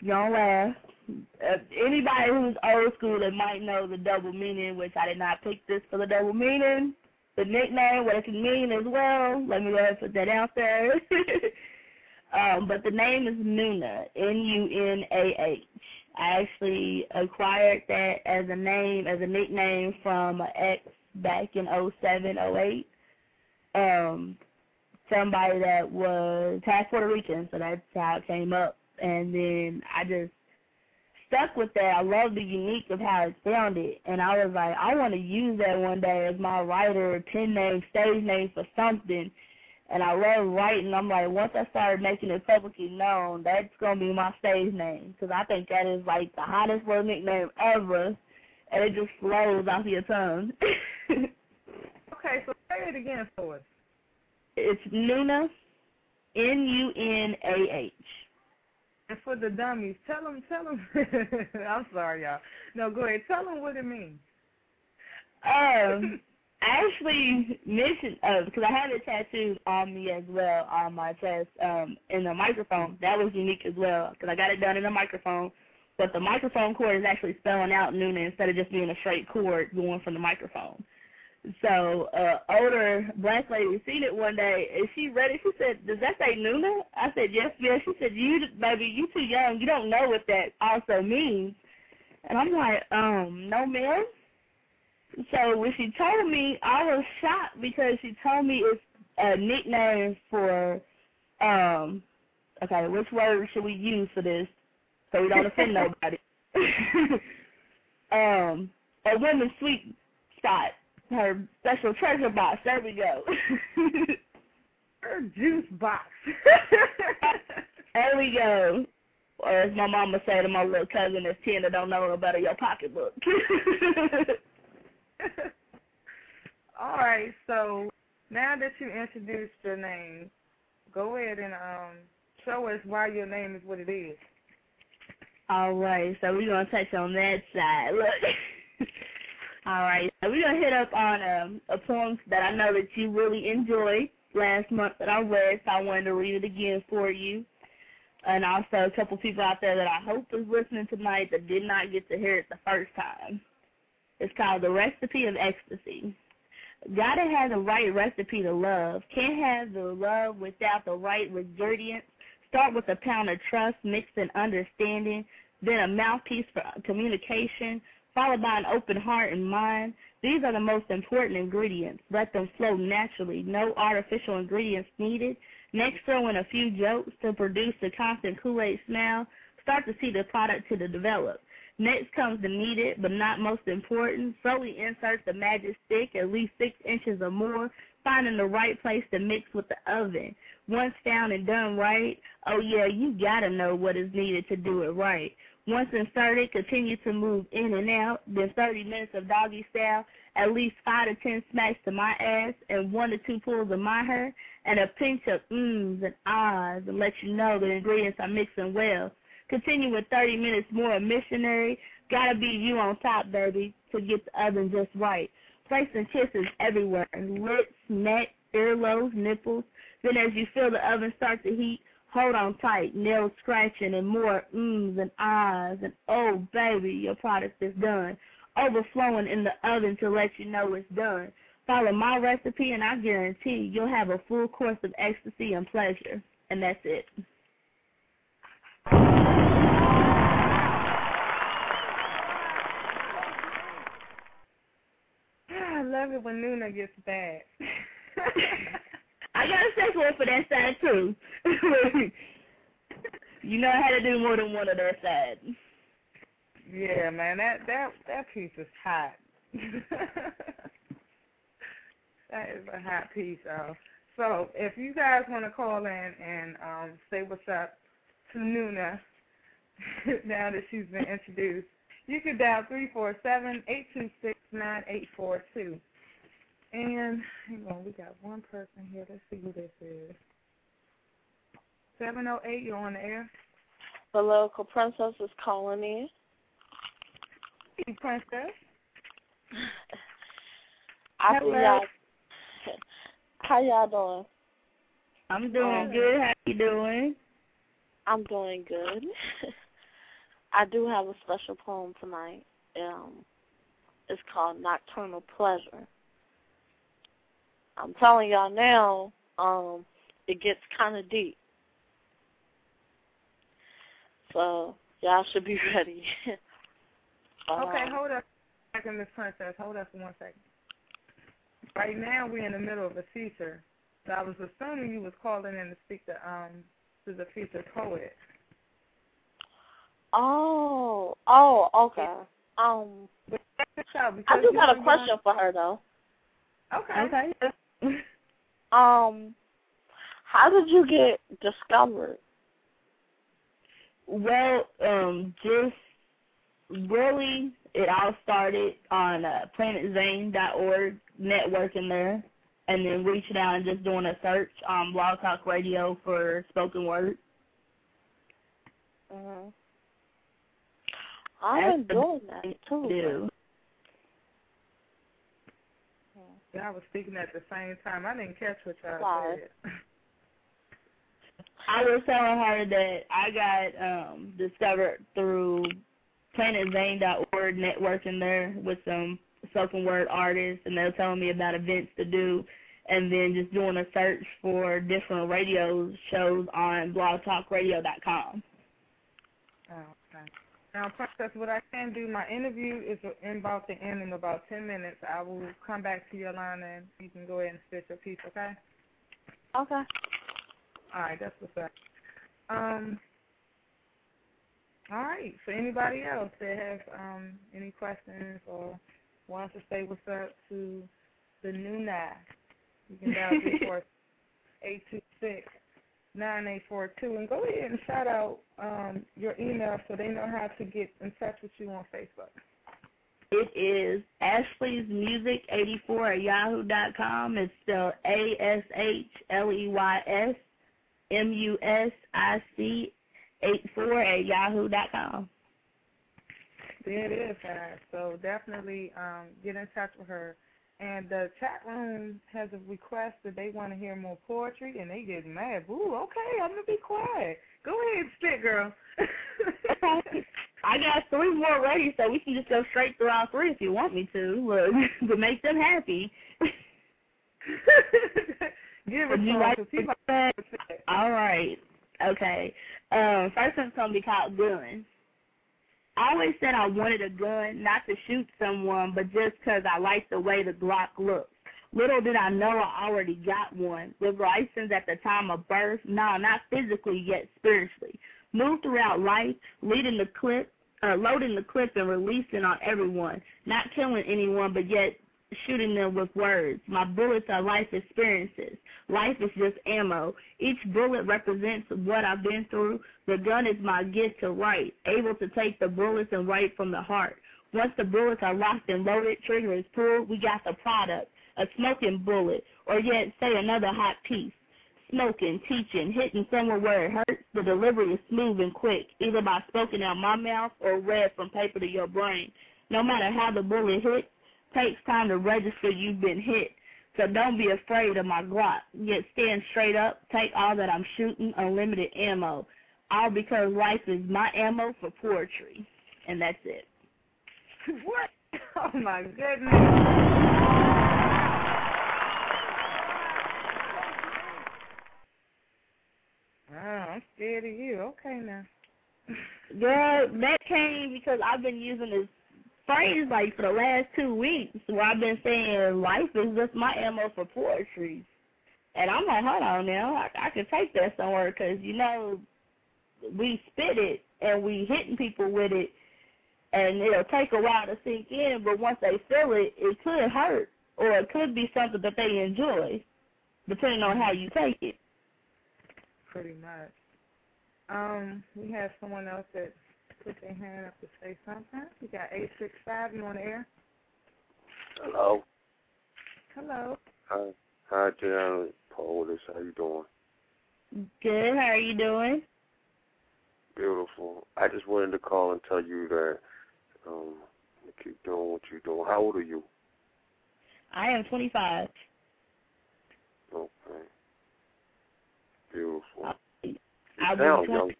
Y'all laugh. Uh, anybody who's old school that might know the double meaning, which I did not pick this for the double meaning, the nickname, what it can mean as well. Let me go ahead and put that out there. um, but the name is Nunah, N-U-N-A-H. I actually acquired that as a name, as a nickname from an ex back in 07, 08 um somebody that was half Puerto Rican, so that's how it came up. And then I just stuck with that. I love the unique of how it sounded, and I was like, I want to use that one day as my writer, pen name, stage name for something. And I love writing. I'm like, once I started making it publicly known, that's gonna be my stage name because I think that is like the hottest little nickname ever, and it just flows off your tongue. Okay, so say it again for us. It's Nunah, N-U-N-A-H. And for the dummies, tell them, tell them. I'm sorry, y'all. No, go ahead. Tell them what it means. Um, I actually mentioned uh, because I have it tattooed on me as well on my chest um, in the microphone. That was unique as well because I got it done in the microphone. But the microphone cord is actually spelling out Nunah instead of just being a straight cord going from the microphone. So uh older black lady seen it one day and she read it. She said, "Does that say Nunah?" I said, "Yes, yes." She said, "You, baby, you too young. You don't know what that also means." And I'm like, um, no, ma'am. So when she told me, I was shocked because she told me it's a nickname for, um, okay, which word should we use for this so we don't offend nobody? um, a woman's sweet spot her special treasure box. There we go. her juice box. there we go. Or as my mama say to my little cousin that's 10 that don't know about your pocketbook. All right, so now that you introduced your name, go ahead and um show us why your name is what it is. All right, so we're gonna touch on that side. Look. All right. So we're to hit up on um, a poem that I know that you really enjoyed last month that I read, so I wanted to read it again for you. And also a couple people out there that I hope is listening tonight that did not get to hear it the first time. It's called The Recipe of Ecstasy. Gotta have the right recipe to love. Can't have the love without the right ingredients. Start with a pound of trust mixed in understanding, then a mouthpiece for communication, followed by an open heart and mind. These are the most important ingredients. Let them flow naturally. No artificial ingredients needed. Next, throw in a few jokes to produce the constant Kool-Aid smell. Start to see the product to the develop. Next comes the needed, but not most important. Slowly insert the magic stick at least six inches or more, finding the right place to mix with the oven. Once found and done right, oh yeah, you gotta know what is needed to do it right. Once inserted, continue to move in and out. Then 30 minutes of doggy style, at least 5 to 10 smacks to my ass, and 1 to 2 pulls of my hair, and a pinch of mms and ahs to let you know the ingredients are mixing well. Continue with 30 minutes more of missionary. Gotta be you on top, baby, to get the oven just right. Placing kisses everywhere, lips, neck, earlobes, nipples. Then as you feel the oven start to heat, Hold on tight, nail scratching and more mms and ahs and oh baby, your product is done. overflowing in the oven to let you know it's done. Follow my recipe and I guarantee you'll have a full course of ecstasy and pleasure. And that's it. I love it when Nunah gets bad. I got a sex one for that side too. you know how to do more than one of their sides. Yeah, man, that that that piece is hot. that is a hot piece, y'all. So if you guys want to call in and um, say what's up to Nunah now that she's been introduced, you can dial three four seven eight two six nine eight four two. And hang on, we got one person here. Let's see who this is. Seven oh eight, you're on the air. The local princess is calling in. Hey, princess. I Hello. y'all. How y'all doing? I'm doing good. How you doing? I'm doing good. I do have a special poem tonight. Um, it's called Nocturnal Pleasure. I'm telling y'all now, um, it gets kind of deep. So y'all should be ready. Okay, Um, hold up a second, Miss Princess. Hold up for one second. Right now, we're in the middle of a feature. So I was assuming you was calling in to speak to um to the featured poet. Oh, oh, okay. Um, But check this out I do you got a you question for her though. Okay. Okay. Um, how did you get discovered? Well, um, just really, it all started on uh, PlanetZane.org, networking there, and then reaching out and just doing a search on Blog Talk Radio for spoken word. hmm I've been doing that too. Do. Yeah, I was speaking at the same time. I didn't catch what y'all said. I was telling her that I got um discovered through PlanetZane.org, networking there with some spoken word artists, and they were telling me about events to do, and then just doing a search for different radio shows on blogtalkradio.com. Oh, okay. Now, Princess, what I can do, my interview is about to end in about 10 minutes. I will come back to your line and you can go ahead and spit your piece, okay? Okay. All right, that's what's up. Um, all right, for anybody else that has um, any questions or wants to say what's up to the new NAC, you can dial 826 9842 and go ahead and shout out um, your email so they know how to get in touch with you on Facebook. It is Ashley's Music 84 at yahoo dot com. It's spelled A S H L E Y S M U S I C 84 at yahoo dot com. There it is, guys. So definitely um, get in touch with her. And the chat room has a request that they want to hear more poetry, and they get mad. Ooh, okay, I'm gonna be quiet. Go ahead, spit, girl. I got three more ready, so we can just go straight through all three if you want me to. Look, to make them happy. Give it to like her, 'cause he to might. All right. Okay. Um, first one's gonna be called gun. I always said I wanted a gun, not to shoot someone, but just 'cause I like the way the Glock looks. Little did I know I already got one. Was licensed at the time of birth. No, not physically, yet spiritually. Moved throughout life, leading the clip, uh, loading the clip and releasing on everyone. Not killing anyone, but yet shooting them with words. My bullets are life experiences. Life is just ammo. Each bullet represents what I've been through. The gun is my gift to write, able to take the bullets and write from the heart. Once the bullets are locked and loaded, trigger is pulled, we got the product, a smoking bullet, or yet say another hot piece. Smoking, teaching, hitting somewhere where it hurts, the delivery is smooth and quick, either by spoken out my mouth or read from paper to your brain. No matter how the bullet hits, takes time to register you've been hit. So don't be afraid of my Glock. Yet stand straight up, take all that I'm shooting, unlimited ammo. All because life is my ammo for poetry. And that's it. What? Oh my goodness. Oh, I'm scared of you. Okay now. Girl, that came because I've been using this phrase like for the last two weeks where I've been saying life is just my ammo for poetry. And I'm like, hold on now, I, I can take that somewhere because, you know, we spit it and we hitting people with it and it'll take a while to sink in, but once they feel it, it could hurt or it could be something that they enjoy depending on how you take it. Pretty much. Um, we have someone else that put their hand up to say something. You got eight six five. You on the air? Hello. Hello. Hi. Hi, Jan. Paul. This. How you doing? Good, how are you doing? Beautiful. I just wanted to call and tell you that um, keep doing what you're doing. How old are you? I am 25. Okay. Beautiful. You I'll sound be young.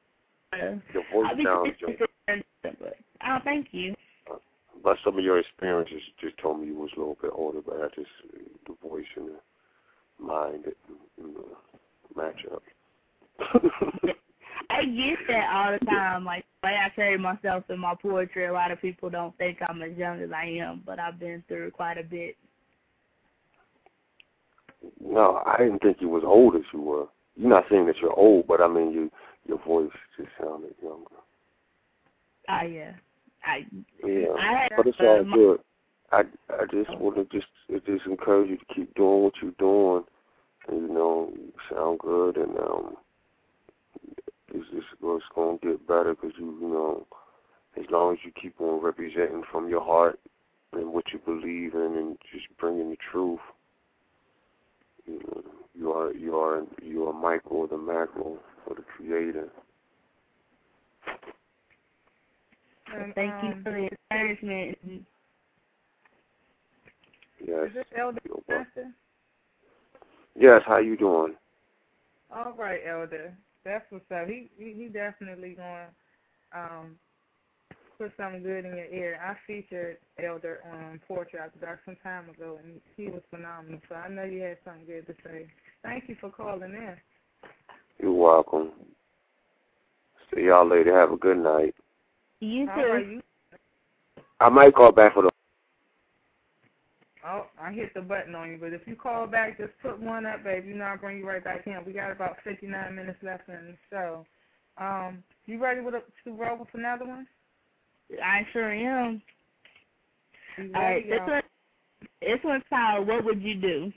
20. Your voice sounds young. 26, oh, thank you. But some of your experiences just told me you was a little bit older, but I just the voice and the mind didn't uh, match up. I get that all the time. Like the way I carry myself in my poetry, a lot of people don't think I'm as young as I am, but I've been through quite a bit. no, I didn't think you was old as you were. You're not saying that you're old, but I mean you your voice just sounded younger. Ah, yeah. I Yeah, I but it's all my- good. I I just want to just just encourage you to keep doing what you're doing, and you know you sound good, and um, it's just it's gonna get better because you you know, as long as you keep on representing from your heart and what you believe in, and just bringing the truth. You know, you are you are you are Michael the macro for the creator. And, thank you um, for the encouragement. Yes. Is this Elder You're Yes. How you doing? All right, Elder. That's what's up. He he, he definitely gonna um put something good in your ear. I featured Elder on Poetry After Dark some time ago, and he was phenomenal. So I know you had something good to say. Thank you for calling in. You're welcome. See y'all later. Have a good night. You too. I might call back for the. Oh, I hit the button on you, but if you call back, just put one up, babe. You know I'll bring you right back in. We got about 59 minutes left in the show. Um, you ready with a, to roll with another one? I sure am. All right, this one, this one's called "What Would You Do."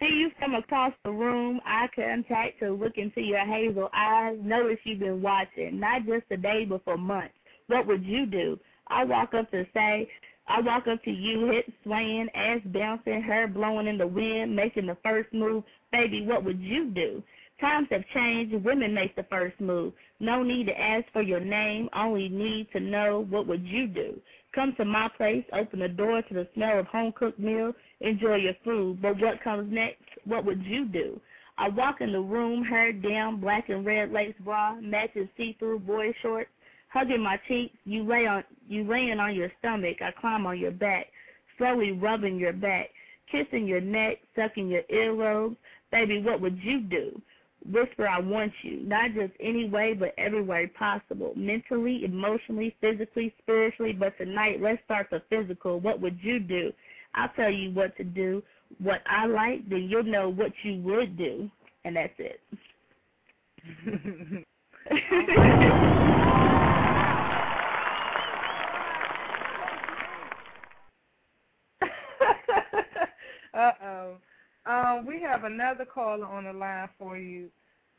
See you from across the room, eye contact to look into your hazel eyes. Notice you've been watching, not just a day, but for months. What would you do? I walk up to say, I walk up to you, hips swaying, ass bouncing, hair blowing in the wind, making the first move. Baby, what would you do? Times have changed. Women make the first move. No need to ask for your name. Only need to know what would you do. Come to my place, open the door to the smell of home cooked meal, enjoy your food. But what comes next? What would you do? I walk in the room, hair down, black and red lace bra, matching see-through boy shorts, hugging my cheeks. You lay on, you laying on your stomach. I climb on your back, slowly rubbing your back, kissing your neck, sucking your earlobes. Baby, what would you do? Whisper, I want you, not just any way, but every way possible. Mentally, emotionally, physically, spiritually. But tonight, let's start the physical. What would you do? I'll tell you what to do. What I like, then you'll know what you would do. And that's it. uh oh. Um, we have another caller on the line for you,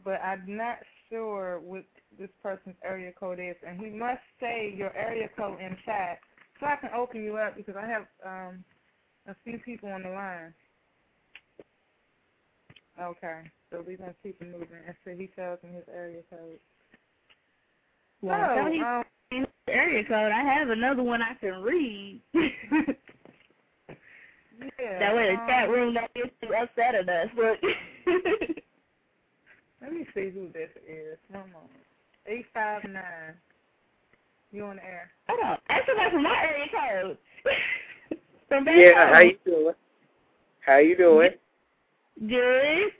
but I'm not sure what this person's area code is, and he must say your area code in chat so I can open you up because I have um a few people on the line. Okay, so we're gonna keep it moving until he tells me his area code. well, so, um, his area code. I have another one I can read. yeah, that way the um, chat room don't get too upset at us. Look. Let me see who this is. One moment. Eight five nine. You on the air? Hold on. Ask somebody from my area code. from back Yeah, home. how you doing? How you doing? Good.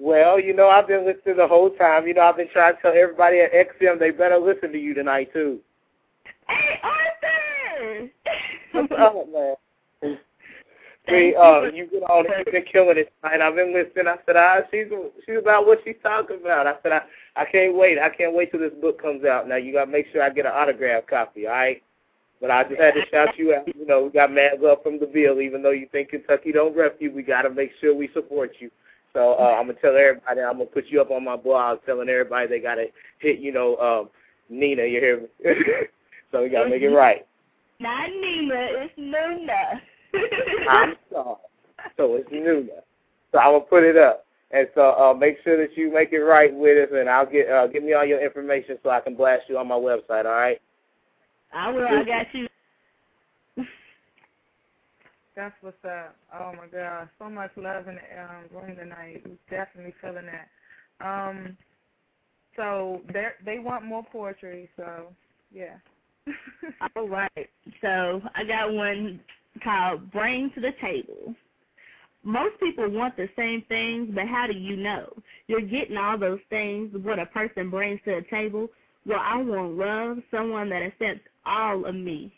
Well, you know, I've been listening the whole time. You know, I've been trying to tell everybody at XM they better listen to you tonight too. Hey, Arthur. What's up, man? Thank uh, you. get it. You've been killing it tonight. I've been listening. I said, ah, she's she's about what she's talking about. I said, I I can't wait. I can't wait till this book comes out. Now you gotta make sure I get an autograph copy. All right. But I just had to shout you out. You know, we got mad love from the bill. Even though you think Kentucky don't rep you, we gotta make sure we support you. So uh, I'm gonna tell everybody. I'm gonna put you up on my blog, telling everybody they gotta hit. You know, um, Nina. You hear me? so we gotta make it right. Not Nina, it's Nunah. I'm sorry. So it's Nunah. So I will put it up. And so uh, make sure that you make it right with us, and I'll get uh, give me all your information so I can blast you on my website. All right? I will. I got you. That's what's up. Oh my God, so much love in the um, room tonight. We're definitely feeling that. Um, so they they want more poetry. So yeah. All right. So I got one called Bring to the Table. Most people want the same things, but how do you know? You're getting all those things, what a person brings to the table. Well, I want love, someone that accepts all of me.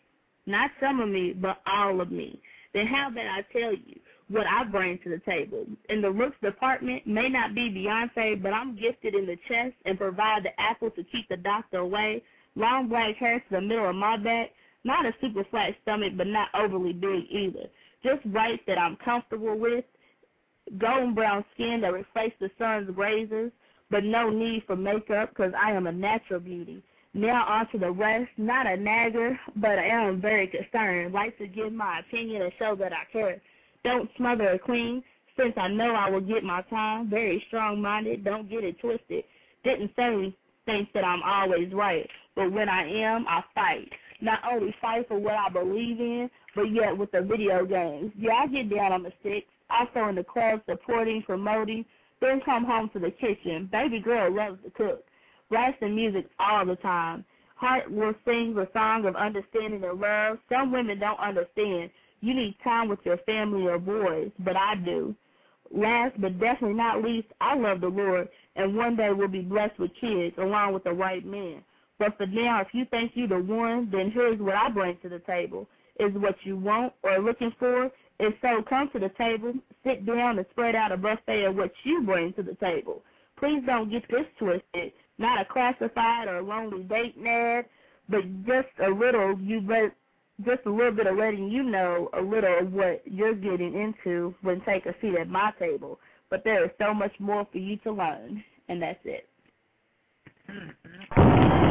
Not some of me, but all of me. Then how about I tell you what I bring to the table? In the looks department, may not be Beyonce, but I'm gifted in the chest and provide the apple to keep the doctor away long black hair to the middle of my back, not a super flat stomach, but not overly big either. Just right that I'm comfortable with, golden brown skin that reflects the sun's razors, but no need for makeup because I am a natural beauty. Now on to the rest, not a nagger, but I am very concerned. Like to give my opinion and show that I care. Don't smother a queen, since I know I will get my time. Very strong-minded, don't get it twisted. Didn't say think that I'm always right, but when I am, I fight. Not only fight for what I believe in, but yet with the video games. Yeah, I get down on the sticks. Also in the club, supporting, promoting. Then come home to the kitchen. Baby girl loves to cook. Blasting music all the time. Heart will sing the song of understanding and love. Some women don't understand. You need time with your family or boys, but I do. Last but definitely not least, I love the Lord, and one day we'll be blessed with kids along with the right man. But for now, if you think you're the one, then here's what I bring to the table. Is what you want or looking for? If so, come to the table, sit down, and spread out a buffet of what you bring to the table. Please don't get this twisted. Not a classified or lonely dating ad, but just a little you let just a little bit of letting you know a little of what you're getting into when take a seat at my table. But there is so much more for you to learn, and that's it. Mm-hmm.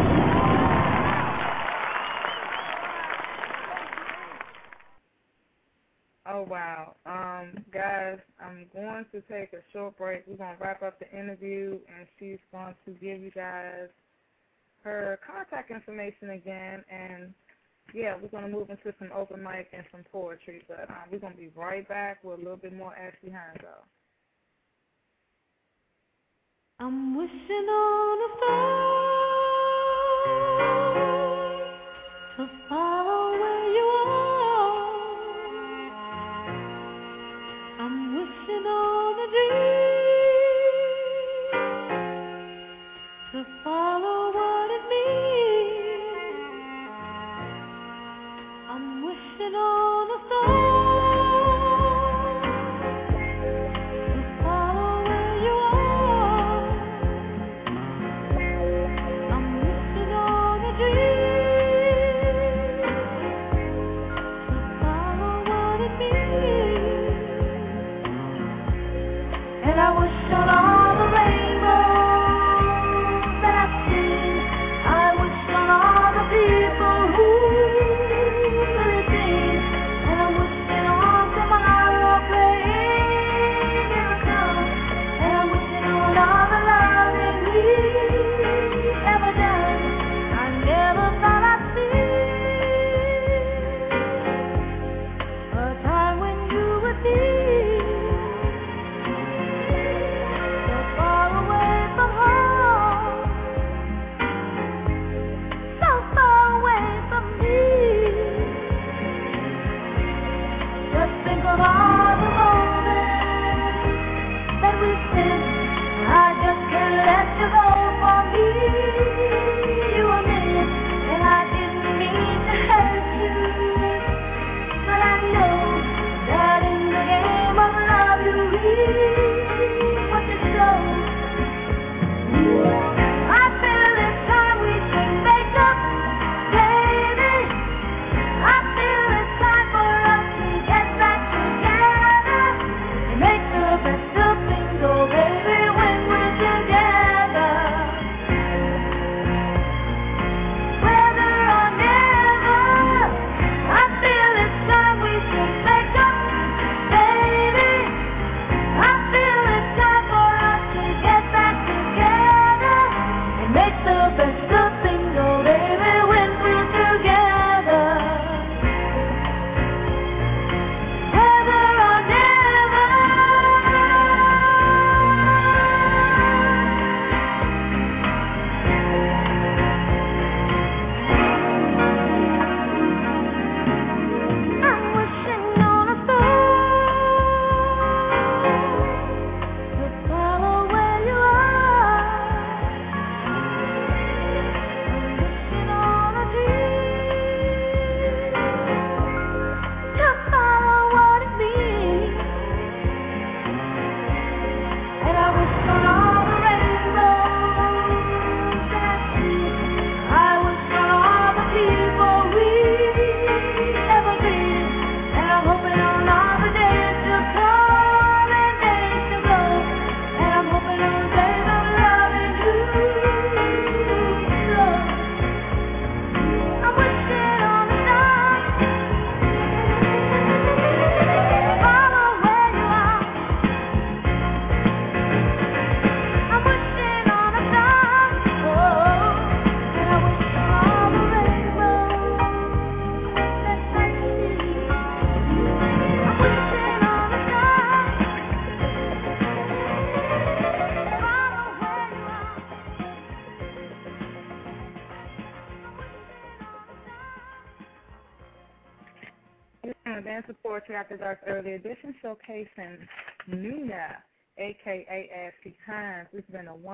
Oh wow. Um, guys, I'm going to take a short break. We're gonna wrap up the interview and she's going to give you guys her contact information again and yeah, we're gonna move into some open mic and some poetry, but um, we're gonna be right back with a little bit more Ashley Hanzo. I'm wishing on a star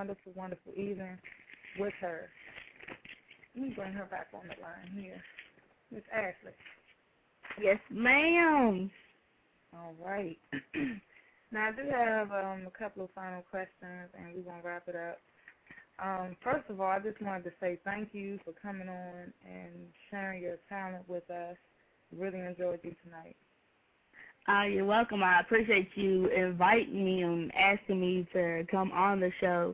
wonderful, wonderful evening with her. Let me bring her back on the line here. Miss Ashley. Yes, ma'am. All right. now I do have um, a couple of final questions, and we're gonna wrap it up. Um, first of all, I just wanted to say thank you for coming on and sharing your talent with us. Really enjoyed you tonight. Uh, you're welcome. I appreciate you inviting me and asking me to come on the show.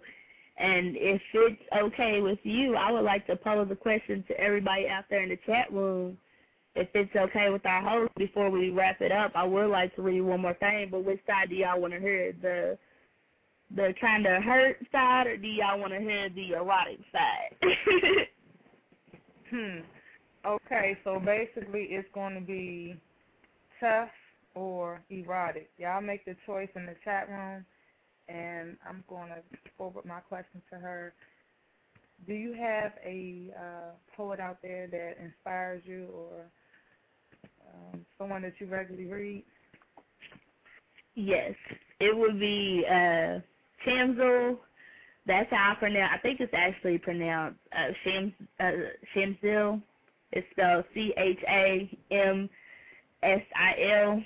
And if it's okay with you, I would like to pose a question to everybody out there in the chat room. If it's okay with our host, before we wrap it up, I would like to read one more thing. But which side do y'all want to hear? The the kind of hurt side, or do y'all want to hear the erotic side? Hmm. Okay, so basically it's going to be tough or erotic. Y'all make the choice in the chat room, and I'm going to forward my question to her. Do you have a uh, poet out there that inspires you or um, someone that you regularly read? Yes, it would be uh. That's how I pronounce. I think it's actually pronounced uh, uh, Shamsil. It's spelled C H A M S I L.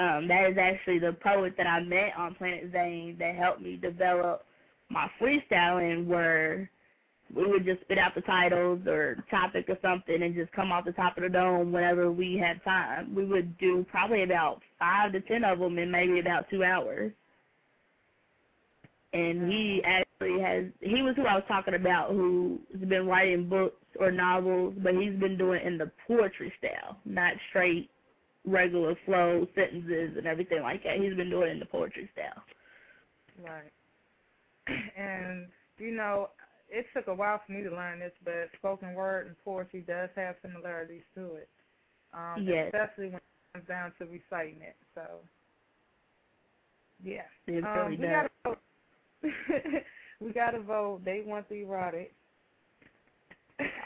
Um, that is actually the poet that I met on Planet Zane that helped me develop my freestyling, where we would just spit out the titles or topic or something and just come off the top of the dome whenever we had time. We would do probably about five to ten of them in maybe about two hours. And he actually has, he was who I was talking about who's been writing books or novels, but he's been doing it in the poetry style, not straight regular flow sentences and everything like that. He's been doing it in the poetry style. Right. And, you know, it took a while for me to learn this, but spoken word and poetry does have similarities to it. Um, Yes. Especially when it comes down to reciting it. So, yeah. It Um, really we does. gotta vote. we gotta vote. They want the erotic.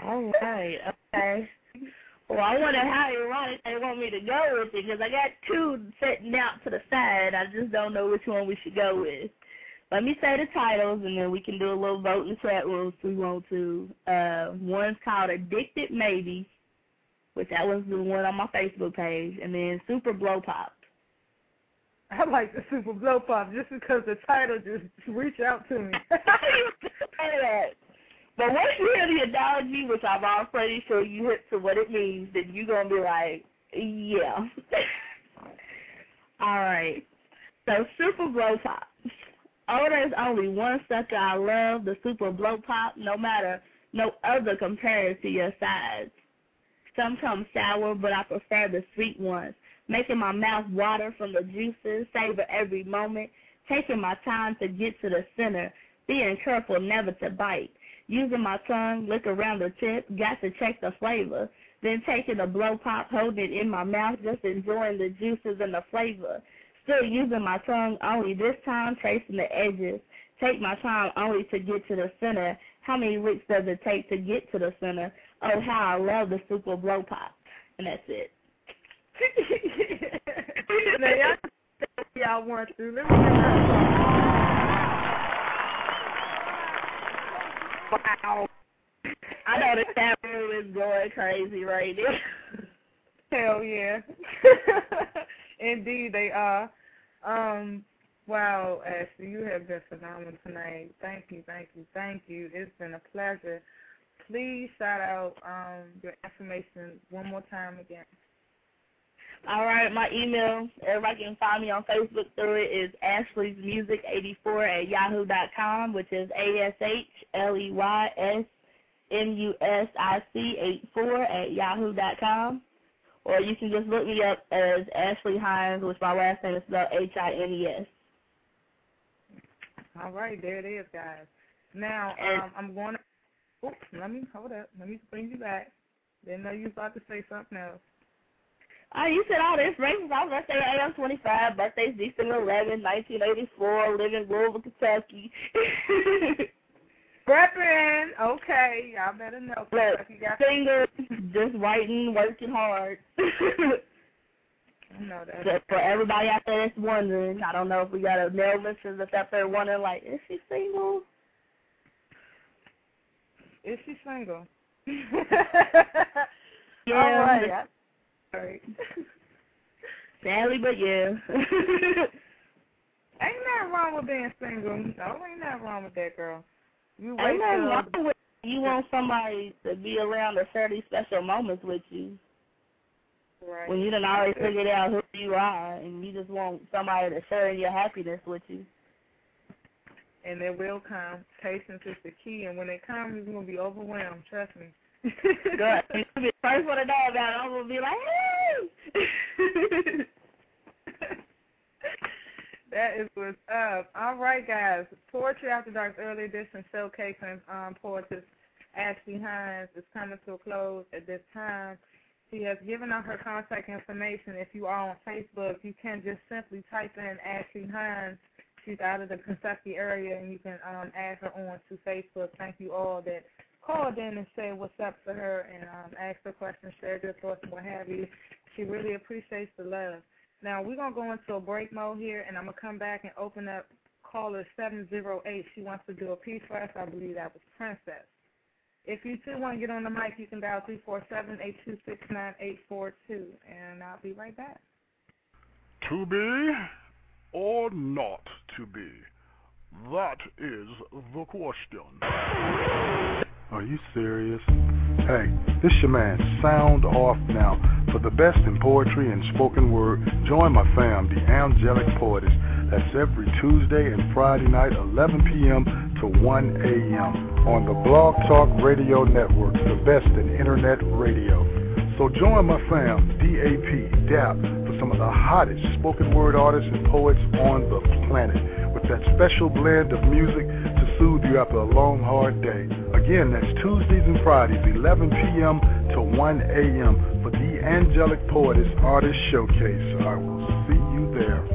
All right, okay. Well, I wonder how ironic they want me to go with it because I got two sitting out to the side. I just don't know which one we should go with. Let me say the titles, and then we can do a little vote in the chat room if we want to. Uh, one's called Addicted Maybe, which that was the one on my Facebook page, and then Super Blow Pop. I like the Super Blow Pop just because the title just reach out to me. Say that. But once you hear the analogy, which I'm already sure you hit to what it means, then you're going to be like, yeah. All right. So Super Blow Pop. Oh, there's only one sucker I love, the Super Blow Pop, no matter, no other compares to your size. Some come sour, but I prefer the sweet ones, making my mouth water from the juices, savor every moment, taking my time to get to the center, being careful never to bite, using my tongue, lick around the tip, got to check the flavor, then taking a blow pop, holding it in my mouth, just enjoying the juices and the flavor. Still using my tongue only this time, tracing the edges. Take my time only to get to the center. How many licks does it take to get to the center? Oh, how I love the super blow pop. And that's it. now y'all, y'all want to. Let me Wow. I know the chat room is going crazy right now. Hell yeah. Indeed they are. Um, wow, Ashley, you have been phenomenal tonight. Thank you, thank you, thank you. It's been a pleasure. Please shout out um your information one more time again. All right, my email, everybody can find me on Facebook through it, is Ashley's Music 84 at yahoo dot com, which is A S H L E Y S M U S I C 84 at yahoo dot com. Or you can just look me up as Ashley Hines, which my last name is spelled H I N E S. All right, there it is, guys. Now, um, I'm going to. Oops, let me hold up. Let me bring you back. Didn't know you was about to say something else. Oh, you said all this races. I was going to say AM 25, birthday's December 11, 1984, live in Louisville, Kentucky. Reppin'. Okay, y'all better know. Look, single, just writing, working hard. No, that's So for everybody out there that's wondering, I don't know if we got a male listener that's out there wondering, like, is she single? is she single? Yeah. All right. Right. Sadly, but yeah. Ain't nothing wrong with being single. No, ain't nothing wrong with that, girl. You Ain't nothing wrong with you want somebody to be around to share these special moments with you. right. When you done already figured out who you are and you just want somebody to share your happiness with you. and it will come. Patience is the key, and when it comes, you're gonna be overwhelmed. Trust me. Good. You'll be the first one to know about it. I'm gonna be like, hey That is what's up. All right, guys. Poetry After Dark Early Edition showcasing um, poetess Ashley Hines is coming to a close at this time. She has given out her contact information. If you are on Facebook, you can just simply type in Ashley Hines. She's out of the Kentucky area, and you can um, add her on to Facebook. Thank you all that called in and said what's up to her and um, her questions, shared your thoughts, and what have you. She really appreciates the love. Now we're gonna go into a break mode here, and I'm gonna come back and open up caller 708. She wants to do a piece for us. I believe that was Princess. If you too want to get on the mic, you can dial three four seven eight two six nine eight four two, and I'll be right back. To be or not to be? That is the question. Are you serious? Hey, this your man, Sound Off Now. For the best in poetry and spoken word, join my fam, the Angelic Poetess. That's every Tuesday and Friday night, 11 p.m. to 1 a.m. on the Blog Talk Radio Network, the best in internet radio. So join my fam, DAP, DAP, for some of the hottest spoken word artists and poets on the planet, with that special blend of music soothe you after a long, hard day. Again, that's Tuesdays and Fridays, 11 p.m. to 1 a.m. for the Angelic Poetess Artist Showcase. I will see you there.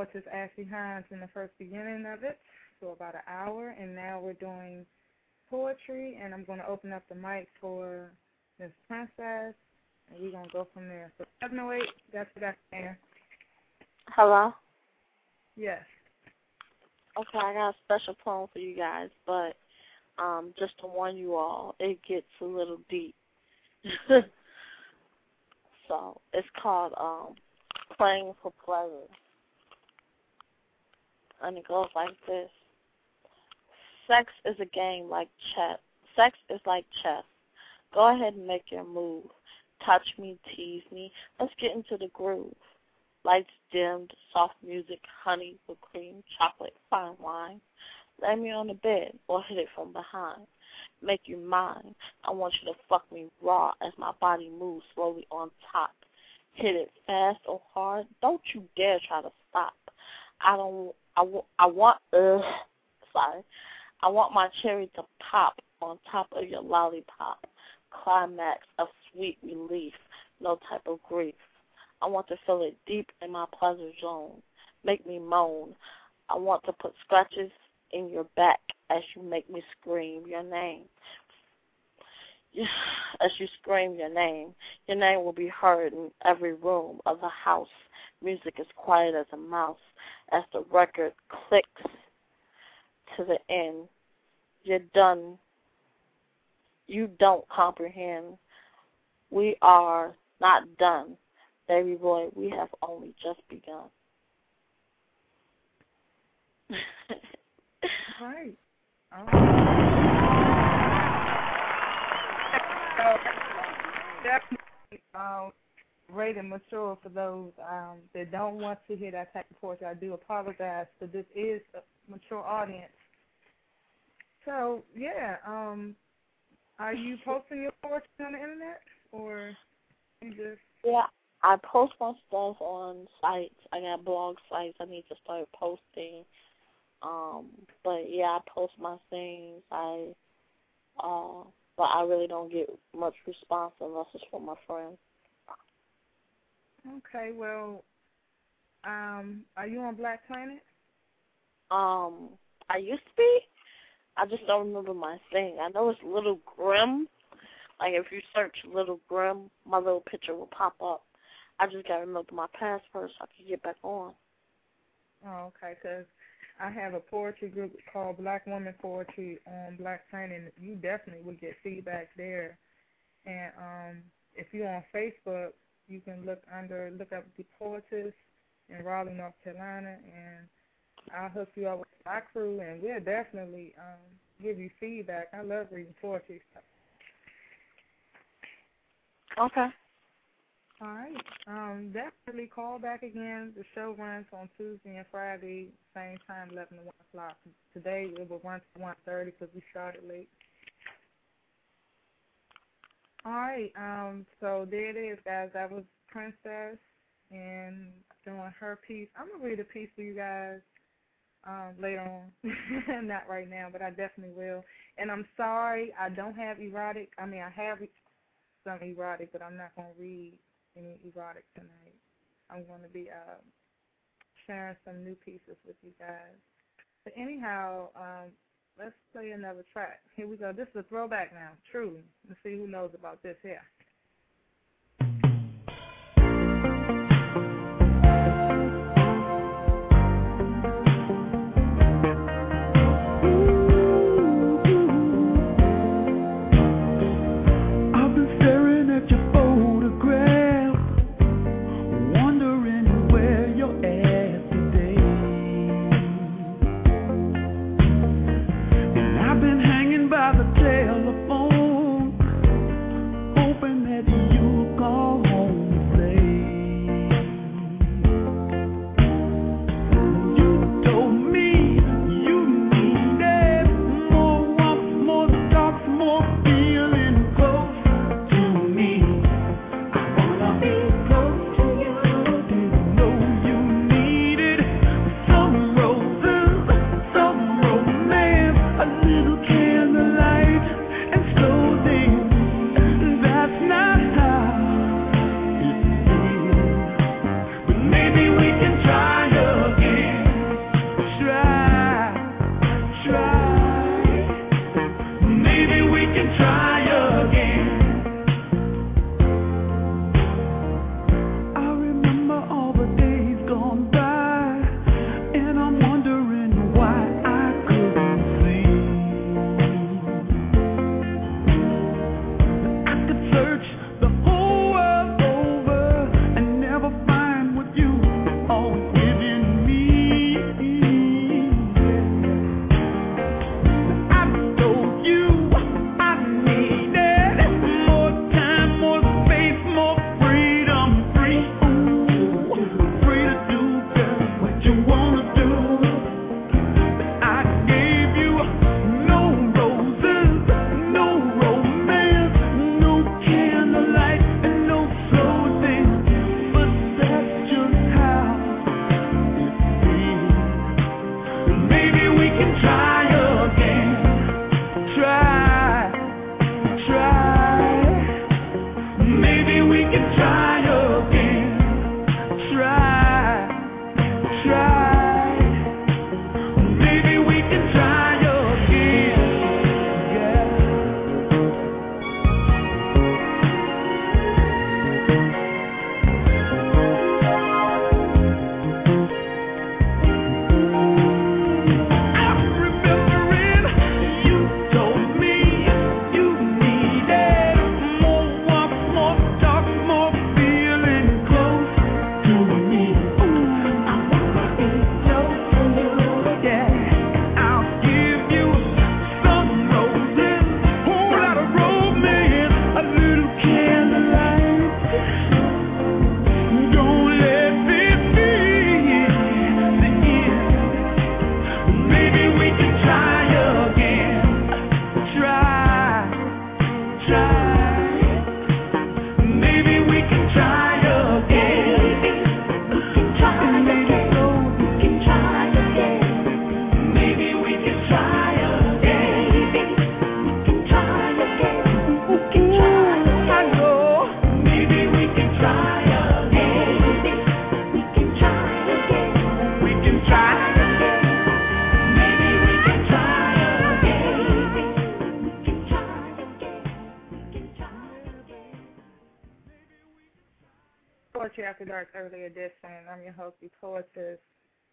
Poetess Ashley Hines in the first beginning of it, so about an hour, and now we're doing poetry, and I'm going to open up the mic for Miss Princess, and we're going to go from there. So 708, that's that's there. Hello? Yes. Okay, I got a special poem for you guys, but um, just to warn you all, it gets a little deep. so it's called um, Playing for Pleasure. And it goes like this. Sex is a game like chess. Sex is like chess. Go ahead and make your move. Touch me, tease me. Let's get into the groove. Lights dimmed, soft music, honey with cream, chocolate, fine wine. Lay me on the bed or hit it from behind. Make you mine. I want you to fuck me raw as my body moves slowly on top. Hit it fast or hard. Don't you dare try to stop. I don't. I, w- I want. Uh, sorry. I want my cherry to pop on top of your lollipop. Climax of sweet relief. No type of grief. I want to feel it deep in my pleasure zone. Make me moan. I want to put scratches in your back as you make me scream your name. As you scream your name, your name will be heard in every room of the house. Music is quiet as a mouse as the record clicks to the end. You're done. You don't comprehend. We are not done. Baby boy, we have only just begun. Right. Um, so, definitely um, rated mature for those um, that don't want to hear that type of poetry. I do apologize, but this is a mature audience. So, yeah, um, are you posting your poetry on the internet, or you just Yeah, I post my stuff on sites. I got blog sites. I need to start posting. Um, but yeah, I post my things. I, uh, but I really don't get much response unless it's from my friends. okay? Well, um, are you on Black Planet? Um, I used to be. I just don't remember my thing. I know it's Little Grim. Like if you search Little Grim, my little picture will pop up. I just gotta remember my password so I can get back on. Oh, okay, 'cause I have a poetry group called Black Woman Poetry on Black Planet. You definitely will get feedback there. And um, if you're on Facebook, you can look under look up the poetess in Raleigh, North Carolina, and I'll hook you up with my crew, and we'll definitely um, give you feedback. I love reading poetry. Okay. All right. Um, definitely call back again. The show runs on Tuesday and Friday, same time, 11 to 1 o'clock. Today it will run to 1.30 because we started late. All right. Um, so there it is, guys. That was Princess and doing her piece. I'm going to read a piece for you guys um, later on. Not right now, but I definitely will. And I'm sorry, I don't have erotic. I mean, I have some erotic, but I'm not going to read erotic tonight. I'm going to be uh, sharing some new pieces with you guys. But anyhow, um, let's play another track. Here we go. This is a throwback now, truly. Let's see who knows about this here.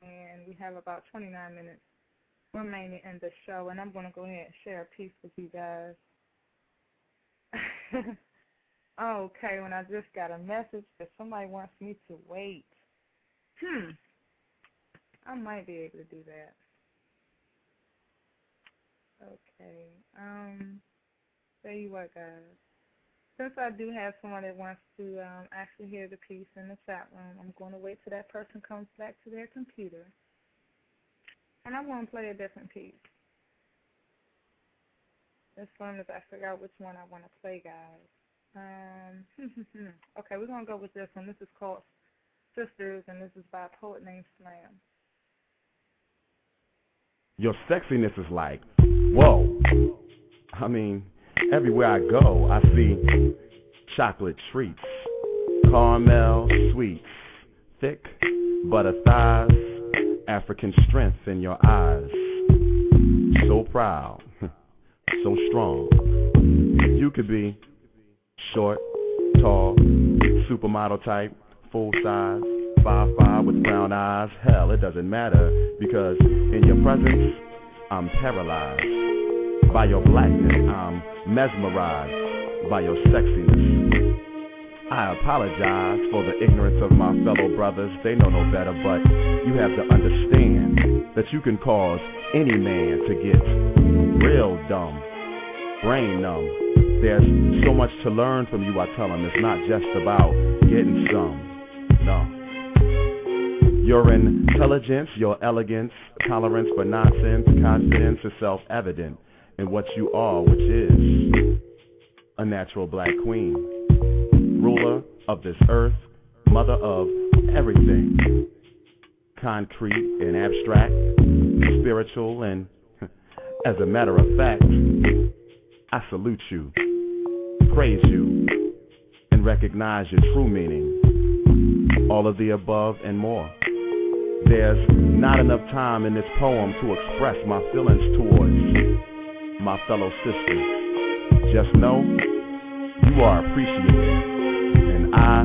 And we have about 29 minutes remaining in the show, and I'm going to go ahead and share a piece with you guys. okay, when I just got a message that somebody wants me to wait. Hmm. I might be able to do that. Okay. Um, tell you what, guys. Since I do have someone that wants to um, actually hear the piece in the chat room, I'm going to wait till that person comes back to their computer. And I'm going to play a different piece. As soon as I figure out which one I want to play, guys. Um, okay, we're going to go with this one. This is called Sisters, and this is by a poet named Slam. Your sexiness is like, whoa. I mean, everywhere I go, I see chocolate treats, caramel sweets, thick butter thighs, African strength in your eyes. So proud, so strong. You could be short, tall, supermodel type, full size, five five with brown eyes. Hell, it doesn't matter because in your presence, I'm paralyzed. By your blackness, I'm um, mesmerized. By your sexiness. I apologize for the ignorance of my fellow brothers. They know no better, but you have to understand that you can cause any man to get real dumb, brain numb. There's so much to learn from you, I tell them. It's not just about getting some. No. Your intelligence, your elegance, tolerance for nonsense, confidence is self-evident in what you are, which is a natural black queen, ruler of this earth, mother of everything, concrete and abstract, spiritual, and as a matter of fact, I salute you, praise you, and recognize your true meaning, all of the above and more. There's not enough time in this poem to express my feelings towards my fellow sisters. Just know you are appreciated, and I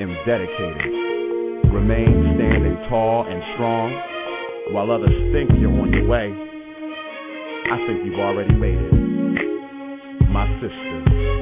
am dedicated. Remain standing tall and strong while others think you're on your way. I think you've already made it. My sisters.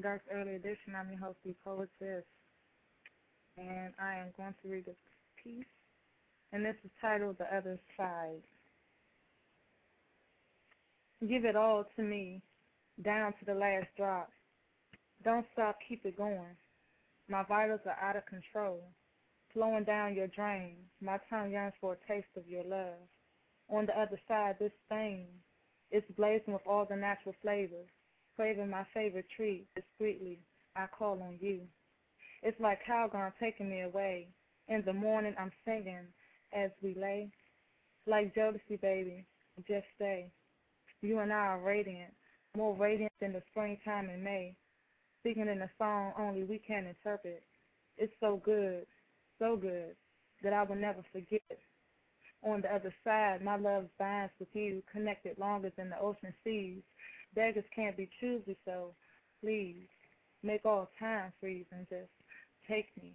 Dark's early edition. I'm your host, the Poetess. And I am going to read a piece. And this is titled The Other Side. Give it all to me, down to the last drop. Don't stop, keep it going. My vitals are out of control, flowing down your drain. My tongue yearns for a taste of your love. On the other side, this thing is blazing with all the natural flavors craving my favorite tree discreetly, I call on you. It's like Calgon taking me away. In the morning I'm singing as we lay. Like Jodeci, baby, just stay. You and I are radiant, more radiant than the springtime in May. Speaking in a song only we can interpret. It's so good, so good, that I will never forget. On the other side, my love binds with you, connected longer than the ocean seas. Beggars can't be choosy, so please make all time freeze and just take me.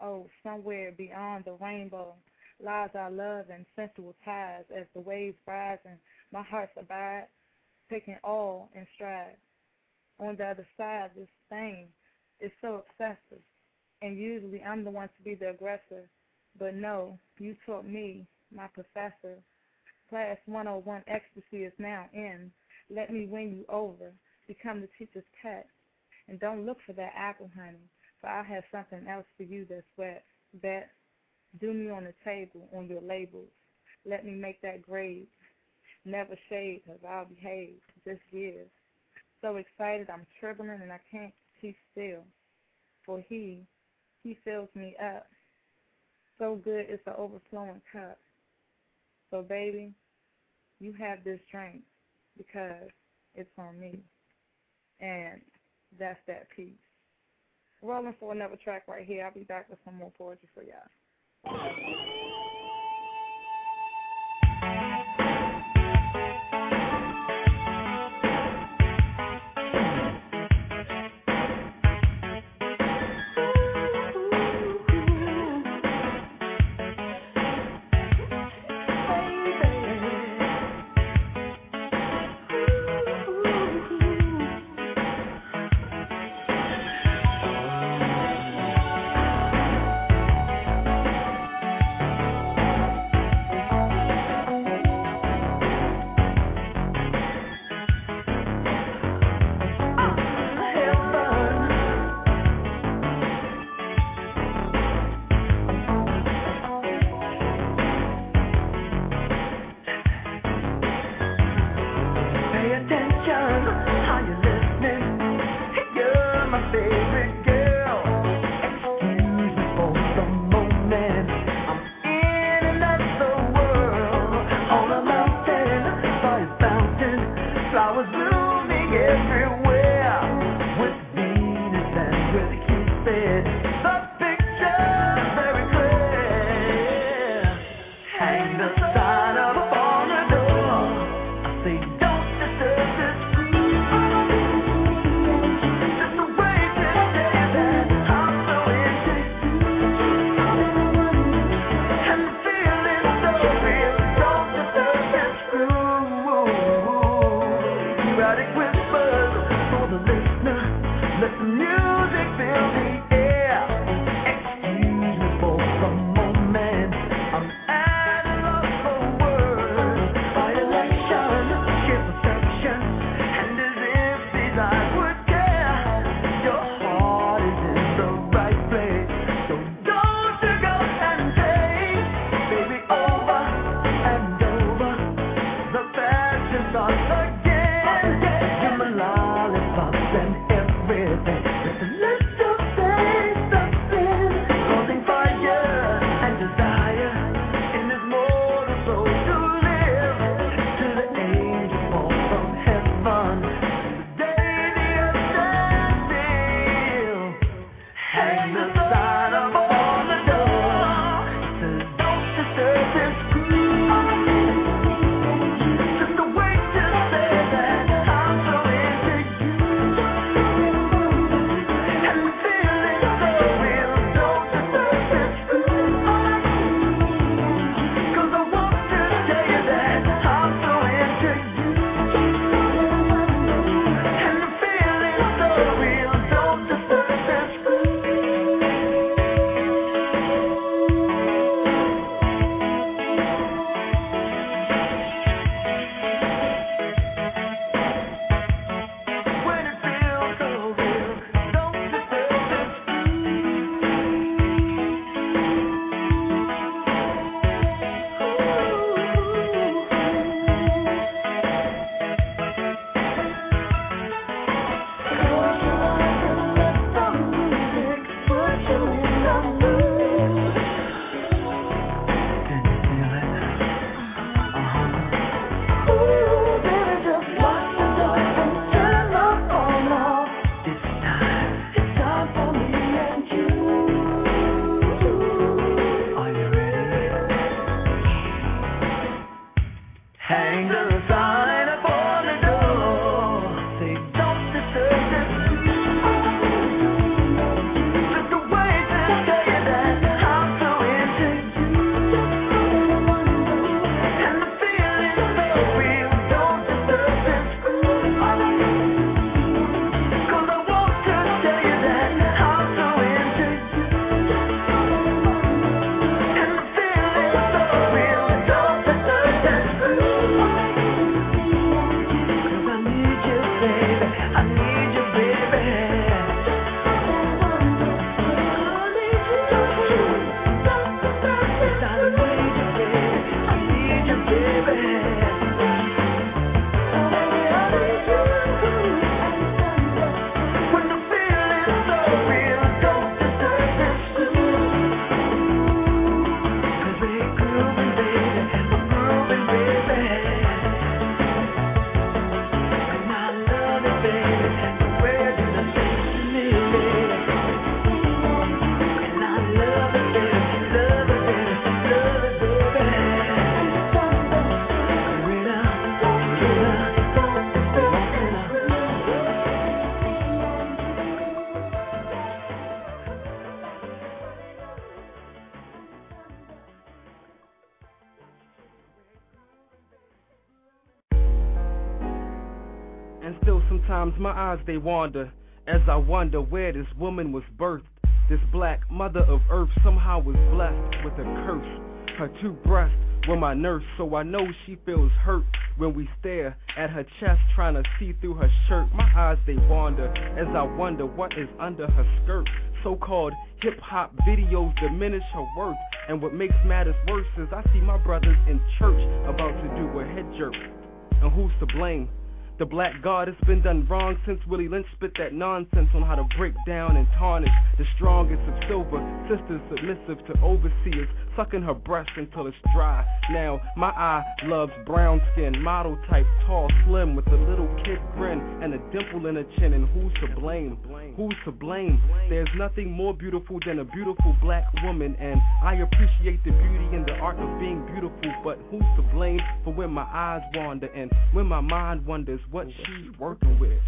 Oh, somewhere beyond the rainbow lies our love and sensual ties as the waves rise and my heart's abide, taking all in stride. On the other side, this thing is so excessive, and usually I'm the one to be the aggressor. But no, you taught me, my professor. Class 101 ecstasy is now in. Let me win you over. Become the teacher's pet. And don't look for that apple, honey, for I have something else for you that's wet, that do me on the table, on your labels. Let me make that grade. Never shade, cause I'll behave. Just give. So excited, I'm trembling and I can't keep still. For he, he fills me up. So good, it's an overflowing cup. So baby, you have this strength because it's on me. And that's that piece. Rolling for another track right here. I'll be back with some more poetry for y'all. They wander as I wonder where this woman was birthed. This black mother of earth somehow was blessed with a curse. Her two breasts were my nurse, so I know she feels hurt when we stare at her chest, trying to see through her shirt. My eyes they wander as I wonder what is under her skirt. So called hip hop videos diminish her worth. And what makes matters worse is I see my brothers in church about to do a head jerk. And who's to blame? The black god has been done wrong since Willie Lynch spit that nonsense on how to break down and tarnish the strongest of silver. Sisters submissive to overseers, sucking her breast until it's dry. Now, my eye loves brown skin, model type, tall, slim, with a little kid grin and a dimple in her chin. And who's to blame? Who's to blame? There's nothing more beautiful than a beautiful black woman, and I appreciate the beauty and the art of being beautiful. But who's to blame for when my eyes wander and when my mind wonders what she's working with?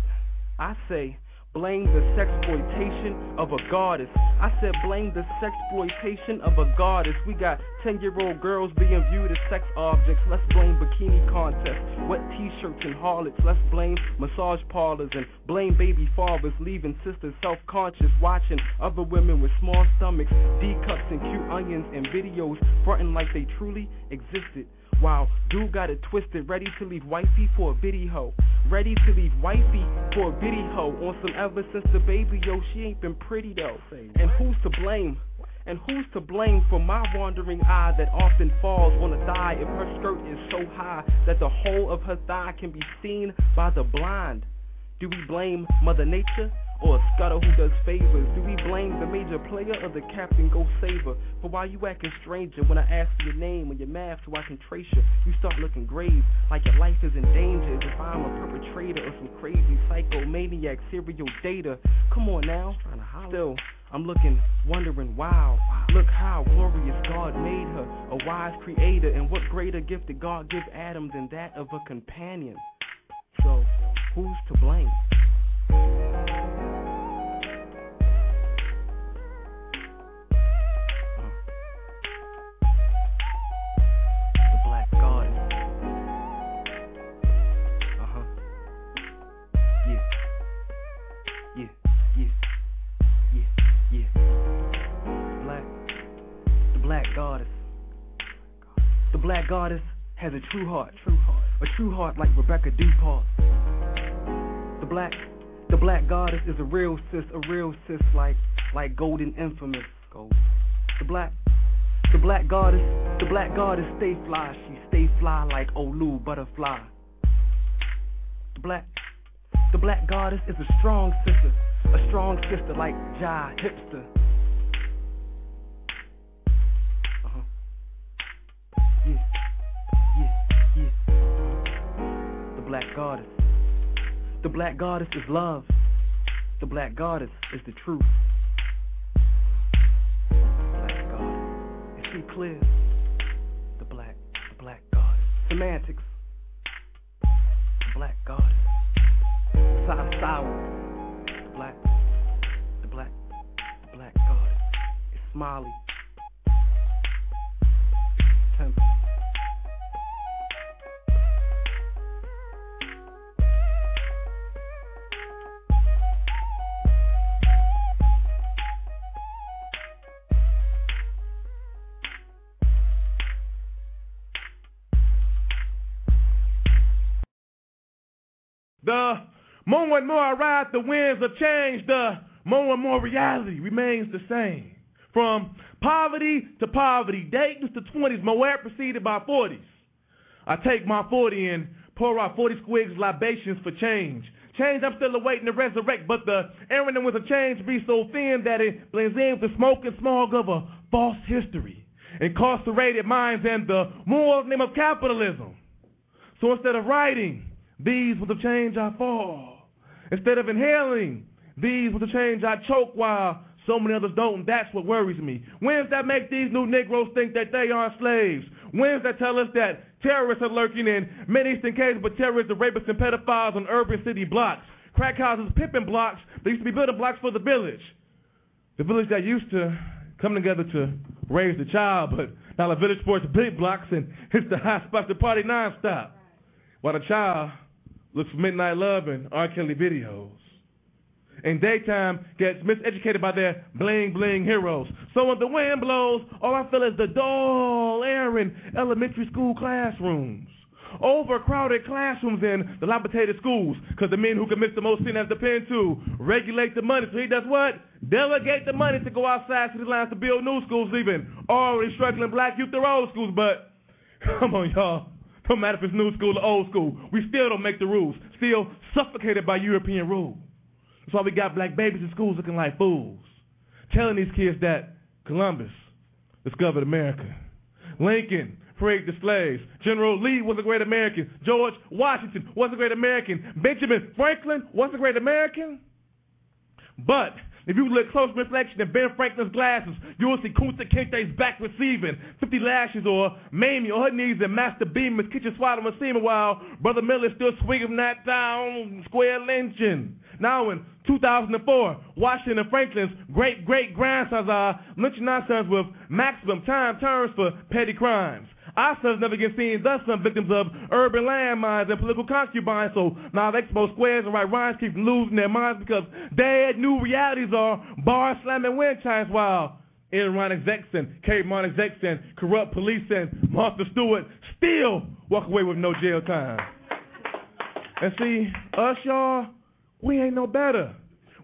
I say, blame the sexploitation of a goddess. I said, blame the sexploitation of a goddess. We got 10 year old girls being viewed as sex objects. Let's blame bikini contests, wet t shirts and harlots. Let's blame massage parlors and blame baby fathers, leaving sisters self conscious, watching other women with small stomachs, D cups, and cute onions and videos fronting like they truly existed. Wow, dude got it twisted, ready to leave wifey for a video. Ready to leave wifey for a video on some ever since the baby, yo, she ain't been pretty though. And who's to blame? And who's to blame for my wandering eye that often falls on a thigh if her skirt is so high that the whole of her thigh can be seen by the blind? Do we blame Mother Nature or a scudder who does favors? Do we blame the major player or the captain go saver? For why you acting stranger when I ask for your name or your math so I can trace you? You start looking grave, like your life is in danger as if I'm a perpetrator of some crazy psychomaniac serial data. Come on now, still. I'm looking, wondering, wow, look how glorious God made her, a wise creator, and what greater gift did God give Adam than that of a companion? So, who's to blame? Black goddess. The black goddess has a true heart. True heart. A true heart like Rebecca Dupont. The black. The black goddess is a real sis, a real sis like like golden infamous. Gold. The black. The black goddess, the black goddess stay fly, she stay fly like Olu butterfly. The black, the black goddess is a strong sister, a strong sister like Jai hipster. Black goddess, the black goddess is love. The black goddess is the truth. Black goddess. Is she clear? The black, the black goddess. Semantics. The black goddess. Sour, sour. The black, the black, the black goddess. It's Smiley. Temple. The more and more I ride the winds of change, the more and more reality remains the same. From poverty to poverty, Dayton's to 20s, Moab preceded by 40s. I take my 40 and pour out 40 squigs libations for change. Change I'm still awaiting to resurrect, but the errand with a change be so thin that it blends in with the smoke and smog of a false history. Incarcerated minds and the moral name of capitalism. So instead of writing, these with the change I fall. Instead of inhaling, these with the change I choke while so many others don't, and that's what worries me. Winds that make these new Negroes think that they are slaves? Winds that tell us that terrorists are lurking in many eastern cases, but terrorists are rapists and pedophiles on urban city blocks? Crack houses, pippin blocks, they used to be building blocks for the village. The village that used to come together to raise the child, but now the village sports big blocks and hits the high spots to party nonstop. While the child looks for Midnight Love and R. Kelly videos. In daytime, gets miseducated by their bling bling heroes. So when the wind blows, all I feel is the dull air in elementary school classrooms. Overcrowded classrooms in dilapidated schools, because the men who commit the most sin have the pen to regulate the money. So he does what? Delegate the money to go outside city lines to build new schools, leaving already struggling black youth their old schools. But come on, y'all. No matter if it's new school or old school, we still don't make the rules. Still suffocated by European rule. That's why we got black babies in schools looking like fools. Telling these kids that Columbus discovered America. Lincoln freed the slaves. General Lee was a great American. George Washington was a great American. Benjamin Franklin was a great American. But if you look close reflection in Ben Franklin's glasses, you will see Kunta Kinte's back receiving 50 lashes or Mamie on her knees and Master Beamer's kitchen swallowing semen while Brother Miller still swinging that down square lynching. Now in 2004, Washington and Franklin's great-great-grandsons are lynching sons with maximum time terms for petty crimes. Our sons never get seen, thus some victims of urban landmines and political concubines. So now expose squares and write rhymes, keep losing their minds because dead new realities are bar slamming wind chimes while execs and Kmart execs and corrupt police and Martha Stewart still walk away with no jail time. And see, us y'all, we ain't no better.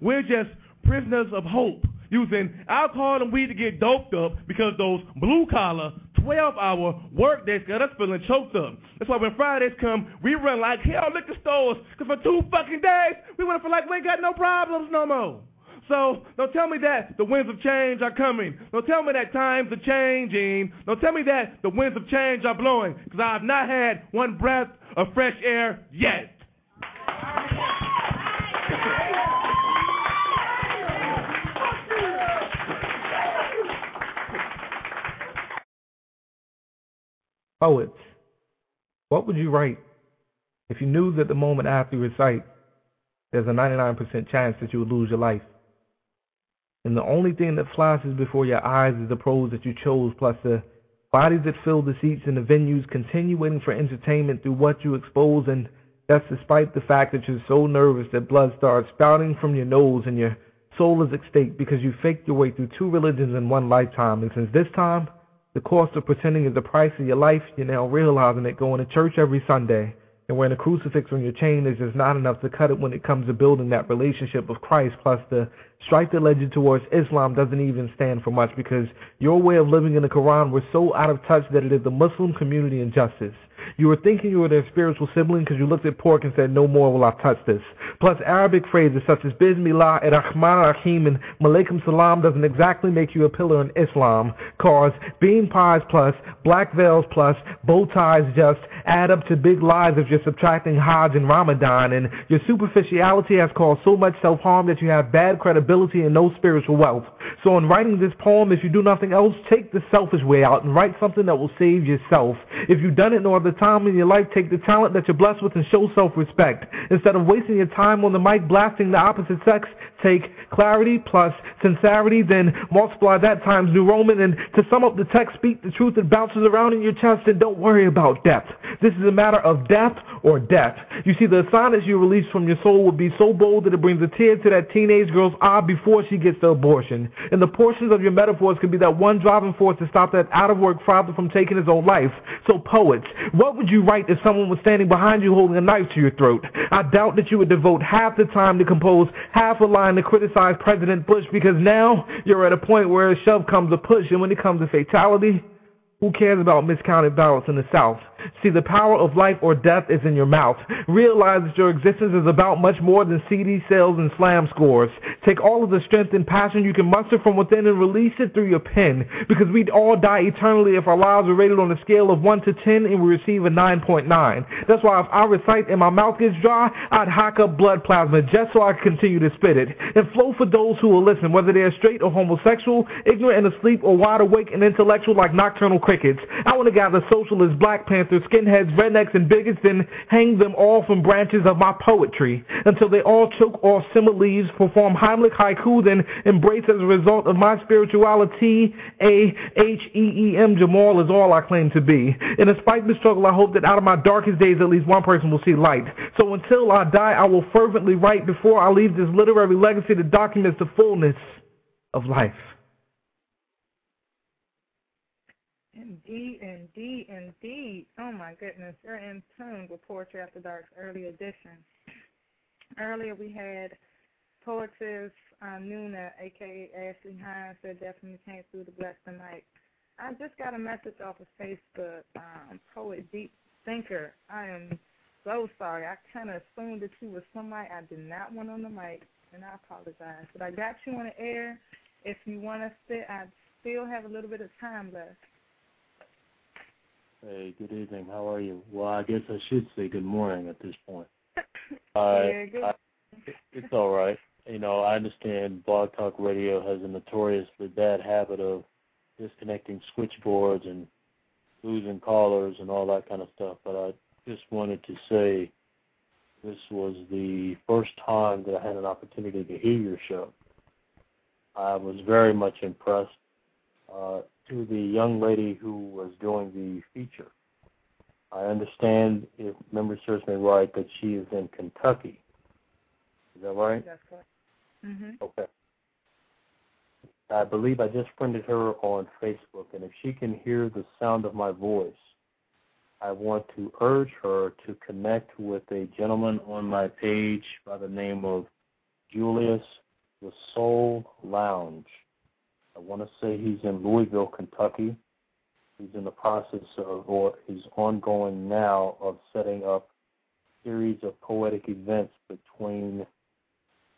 We're just prisoners of hope, using alcohol and weed to get doped up because those blue collar 12 hour work days got us feeling choked up. That's why when Fridays come, we run like hell liquor stores, because for two fucking days, we to feel like we ain't got no problems no more. So don't tell me that the winds of change are coming. Don't tell me that times are changing. Don't tell me that the winds of change are blowing, because I have not had one breath of fresh air yet. Poets, what would you write if you knew that the moment after you recite, there's a 99% chance that you would lose your life? And the only thing that flashes before your eyes is the prose that you chose, plus the bodies that fill the seats in the venues continuing for entertainment through what you expose, and that's despite the fact that you're so nervous that blood starts spouting from your nose and your soul is at stake because you faked your way through two religions in one lifetime. And since this time, the cost of pretending is the price of your life, you're now realizing that going to church every Sunday and wearing a crucifix on your chain is just not enough to cut it when it comes to building that relationship with Christ. Plus, the strike led you towards Islam doesn't even stand for much because your way of living in the Quran was so out of touch that it is the Muslim community injustice. You were thinking you were their spiritual sibling because you looked at pork and said, no more will I touch this. Plus, Arabic phrases such as Bismillah, Ar-Rahman, Rahim, and Malaikum Salam doesn't exactly make you a pillar in Islam. Cause bean pies plus, black veils plus, bow ties just add up to big lies if you're subtracting Hajj and Ramadan. And your superficiality has caused so much self-harm that you have bad credibility and no spiritual wealth. So in writing this poem, if you do nothing else, take the selfish way out and write something that will save yourself. If you've done it no other time in your life, take the talent that you're blessed with and show self-respect. Instead of wasting your time on the mic blasting the opposite sex, take clarity plus sincerity, then multiply that times New Roman. And to sum up the text, speak the truth that bounces around in your chest and don't worry about depth. This is a matter of depth or death. You see, the sonnets you release from your soul will be so bold that it brings a tear to that teenage girl's eye before she gets the abortion. And the portions of your metaphors could be that one driving force to stop that out-of-work father from taking his own life. So poets, what would you write if someone was standing behind you holding a knife to your throat? I doubt that you would devote half the time to compose half a line to criticize President Bush because now you're at a point where a shove comes a push and when it comes to fatality, who cares about miscounted ballots in the South? See, the power of life or death is in your mouth. Realize that your existence is about much more than CD sales and slam scores. Take all of the strength and passion you can muster from within and release it through your pen. Because we'd all die eternally if our lives were rated on a scale of 1 to 10 and we receive a 9.9. That's why if I recite and my mouth gets dry, I'd hack up blood plasma just so I could continue to spit it. And flow for those who will listen, whether they're straight or homosexual, ignorant and asleep, or wide awake and intellectual like nocturnal crickets. I want to gather socialist Black Panthers gangsters, skinheads, rednecks, and bigots, then hang them all from branches of my poetry until they all choke off similes, perform Heimlich haiku, then embrace as a result of my spirituality. A H E E M Jamal is all I claim to be. And despite the struggle, I hope that out of my darkest days, at least one person will see light. So until I die, I will fervently write before I leave this literary legacy that documents the fullness of life. Indeed, indeed, indeed. Oh my goodness, you're in tune with Poetry After Dark's early edition. Earlier we had poetess uh, Nunah, aka Ashley Hines, that definitely came through to bless the night. I just got a message off of Facebook, um, poet Deep Thinker. I am so sorry. I kind of assumed that you were somebody I did not want on the mic, and I apologize. But I got you on the air. If you want to sit, I still have a little bit of time left. Hey, good evening. How are you? Well, I guess I should say good morning at this point. Uh, yeah, good. I, it's all right. You know, I understand Blog Talk Radio has a notoriously bad habit of disconnecting switchboards and losing callers and all that kind of stuff. But I just wanted to say this was the first time that I had an opportunity to hear your show. I was very much impressed. Uh, to the young lady who was doing the feature. I understand, if memory serves me right, that she is in Kentucky. Is that right? That's correct. Mhm. Okay. I believe I just friended her on Facebook, and if she can hear the sound of my voice, I want to urge her to connect with a gentleman on my page by the name of Julius the Soul Lounge. I want to say he's in Louisville, Kentucky. He's in the process of, or he's ongoing now, of setting up a series of poetic events between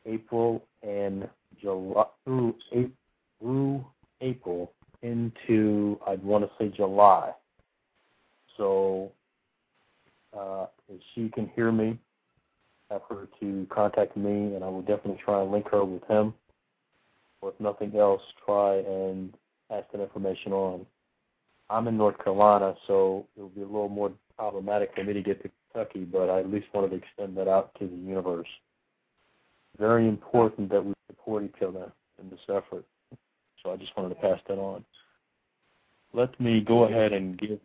April and July through April, through April into I'd want to say July. So uh, if she can hear me, have her to contact me, and I will definitely try and link her with him or if nothing else, try and pass that information on. I'm in North Carolina, so it'll be a little more problematic for me to get to Kentucky, but I at least wanted to extend that out to the universe. Very important that we support each other in this effort. So I just wanted to pass that on. Let me go ahead and give.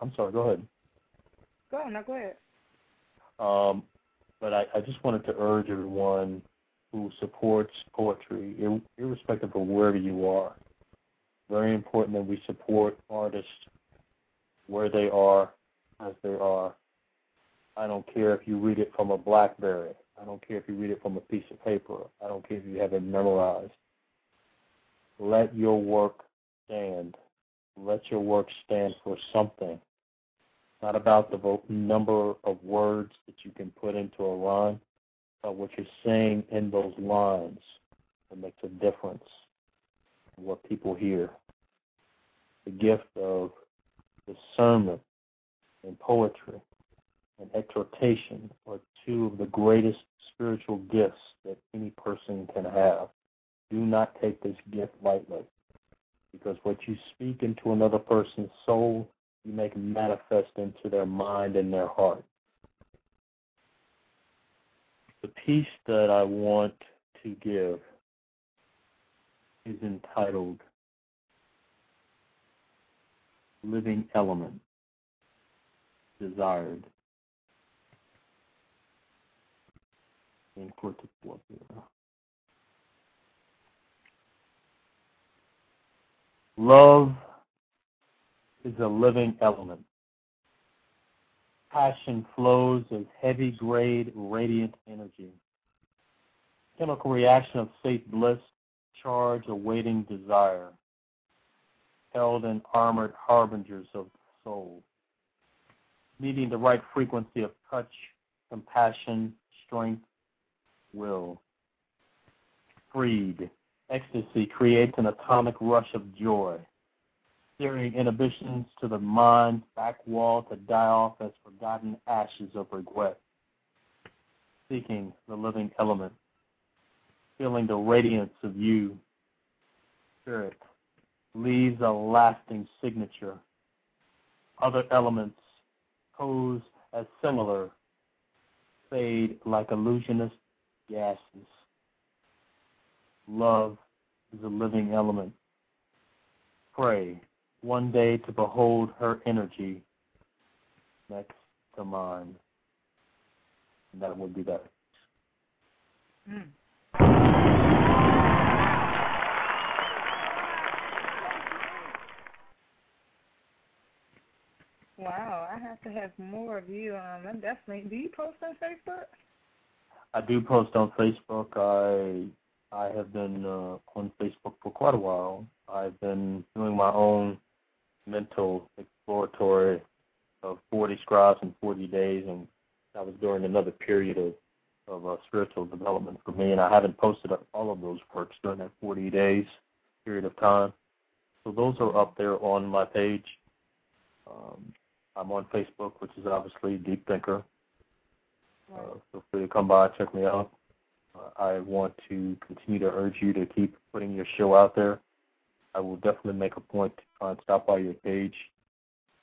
I'm sorry. Go ahead. Go, now go ahead. Um, but I, I just wanted to urge everyone who supports poetry, irrespective of wherever you are. Very important that we support artists where they are, as they are. I don't care if you read it from a BlackBerry. I don't care if you read it from a piece of paper. I don't care if you have it memorized. Let your work stand. Let your work stand for something. It's Not about the number of words that you can put into a rhyme what you're saying in those lines that makes a difference in what people hear. The gift of discernment and poetry and exhortation are two of the greatest spiritual gifts that any person can have. Do not take this gift lightly because what you speak into another person's soul, you make manifest into their mind and their heart the piece that I want to give is entitled Living Element Desired. Forth here. Love is a living element passion flows as heavy grade radiant energy. Chemical reaction of safe bliss, charge awaiting desire, held in armored harbingers of soul, meeting the right frequency of touch, compassion, strength, will. Freed, ecstasy creates an atomic rush of joy steering inhibitions to the mind's back wall to die off as forgotten ashes of regret. Seeking the living element, feeling the radiance of you. Spirit leaves a lasting signature. Other elements pose as similar, fade like illusionist gases. Love is a living element. Pray one day to behold her energy next to mine. And that would be that. Mm. Wow, I have to have more of you. Um, I definitely. Do you post on Facebook? I do post on Facebook. I I have been uh, on Facebook for quite a while. I've been doing my own mental exploratory of 40 scribes in 40 days, and that was during another period of of uh, spiritual development for me. And I haven't posted up all of those works during that 40 days period of time. So those are up there on my page. Um, I'm on Facebook, which is obviously Deep Thinker. Uh, feel free to come by, check me out. Uh, I want to continue to urge you to keep putting your show out there. I will definitely make a point to try and stop by your page,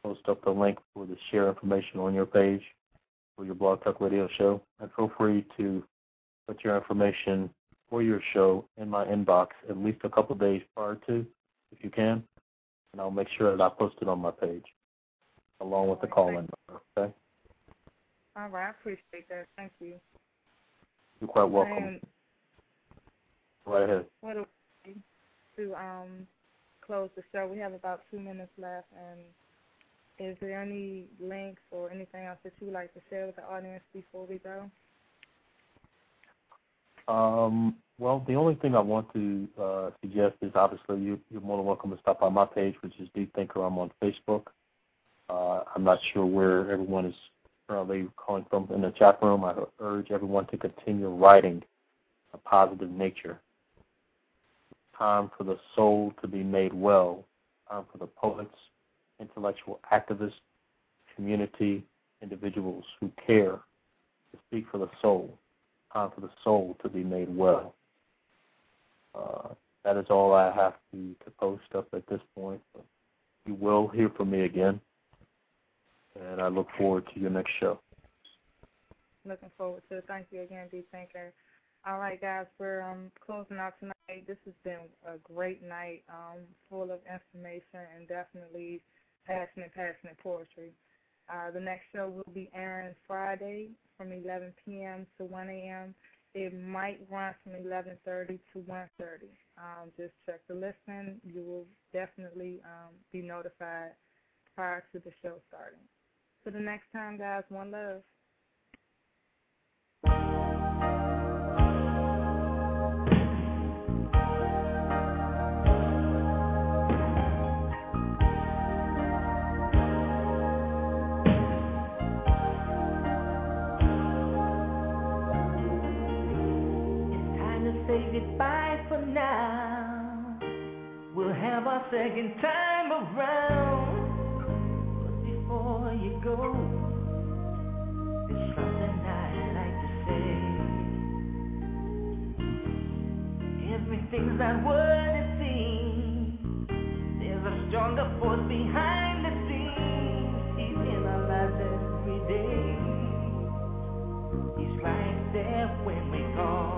post up the link for the share information on your page for your Blog Talk Radio show, and feel free to put your information for your show in my inbox at least a couple of days prior to, if you can, and I'll make sure that I post it on my page along with the call-in number. Okay, All right, I appreciate that. Thank you. you're quite welcome. And Right ahead. what do we do to um close the show? We have about two minutes left, and is there any links or anything else that you would like to share with the audience before we go? Um, well, the only thing I want to uh, suggest is obviously you, you're more than welcome to stop by my page, which is Deep Thinker. I'm on Facebook. Uh, I'm not sure where everyone is currently calling from in the chat room. I urge everyone to continue writing a positive nature. Time for the soul to be made well. Time for the poets, intellectual activists, community, individuals who care to speak for the soul. Time for the soul to be made well. Uh, that is all I have to, to post up at this point. But you will hear from me again, and I look forward to your next show. Looking forward to it. Thank you again, Deep Thinker. All right, guys, we're um, closing out tonight. This has been a great night, um, full of information and definitely passionate, passionate poetry. Uh, the next show will be airing Friday from 11 p.m. to 1 a.m. It might run from 11:30 to 1:30. Um, just check the listing. You will definitely um, be notified prior to the show starting. So the next time, guys, one love. Goodbye for now. We'll have our second time around. But before you go, there's something I'd like to say. Everything's not what it seems. There's a stronger force behind the scenes. He's in our lives every day. He's right there when we call.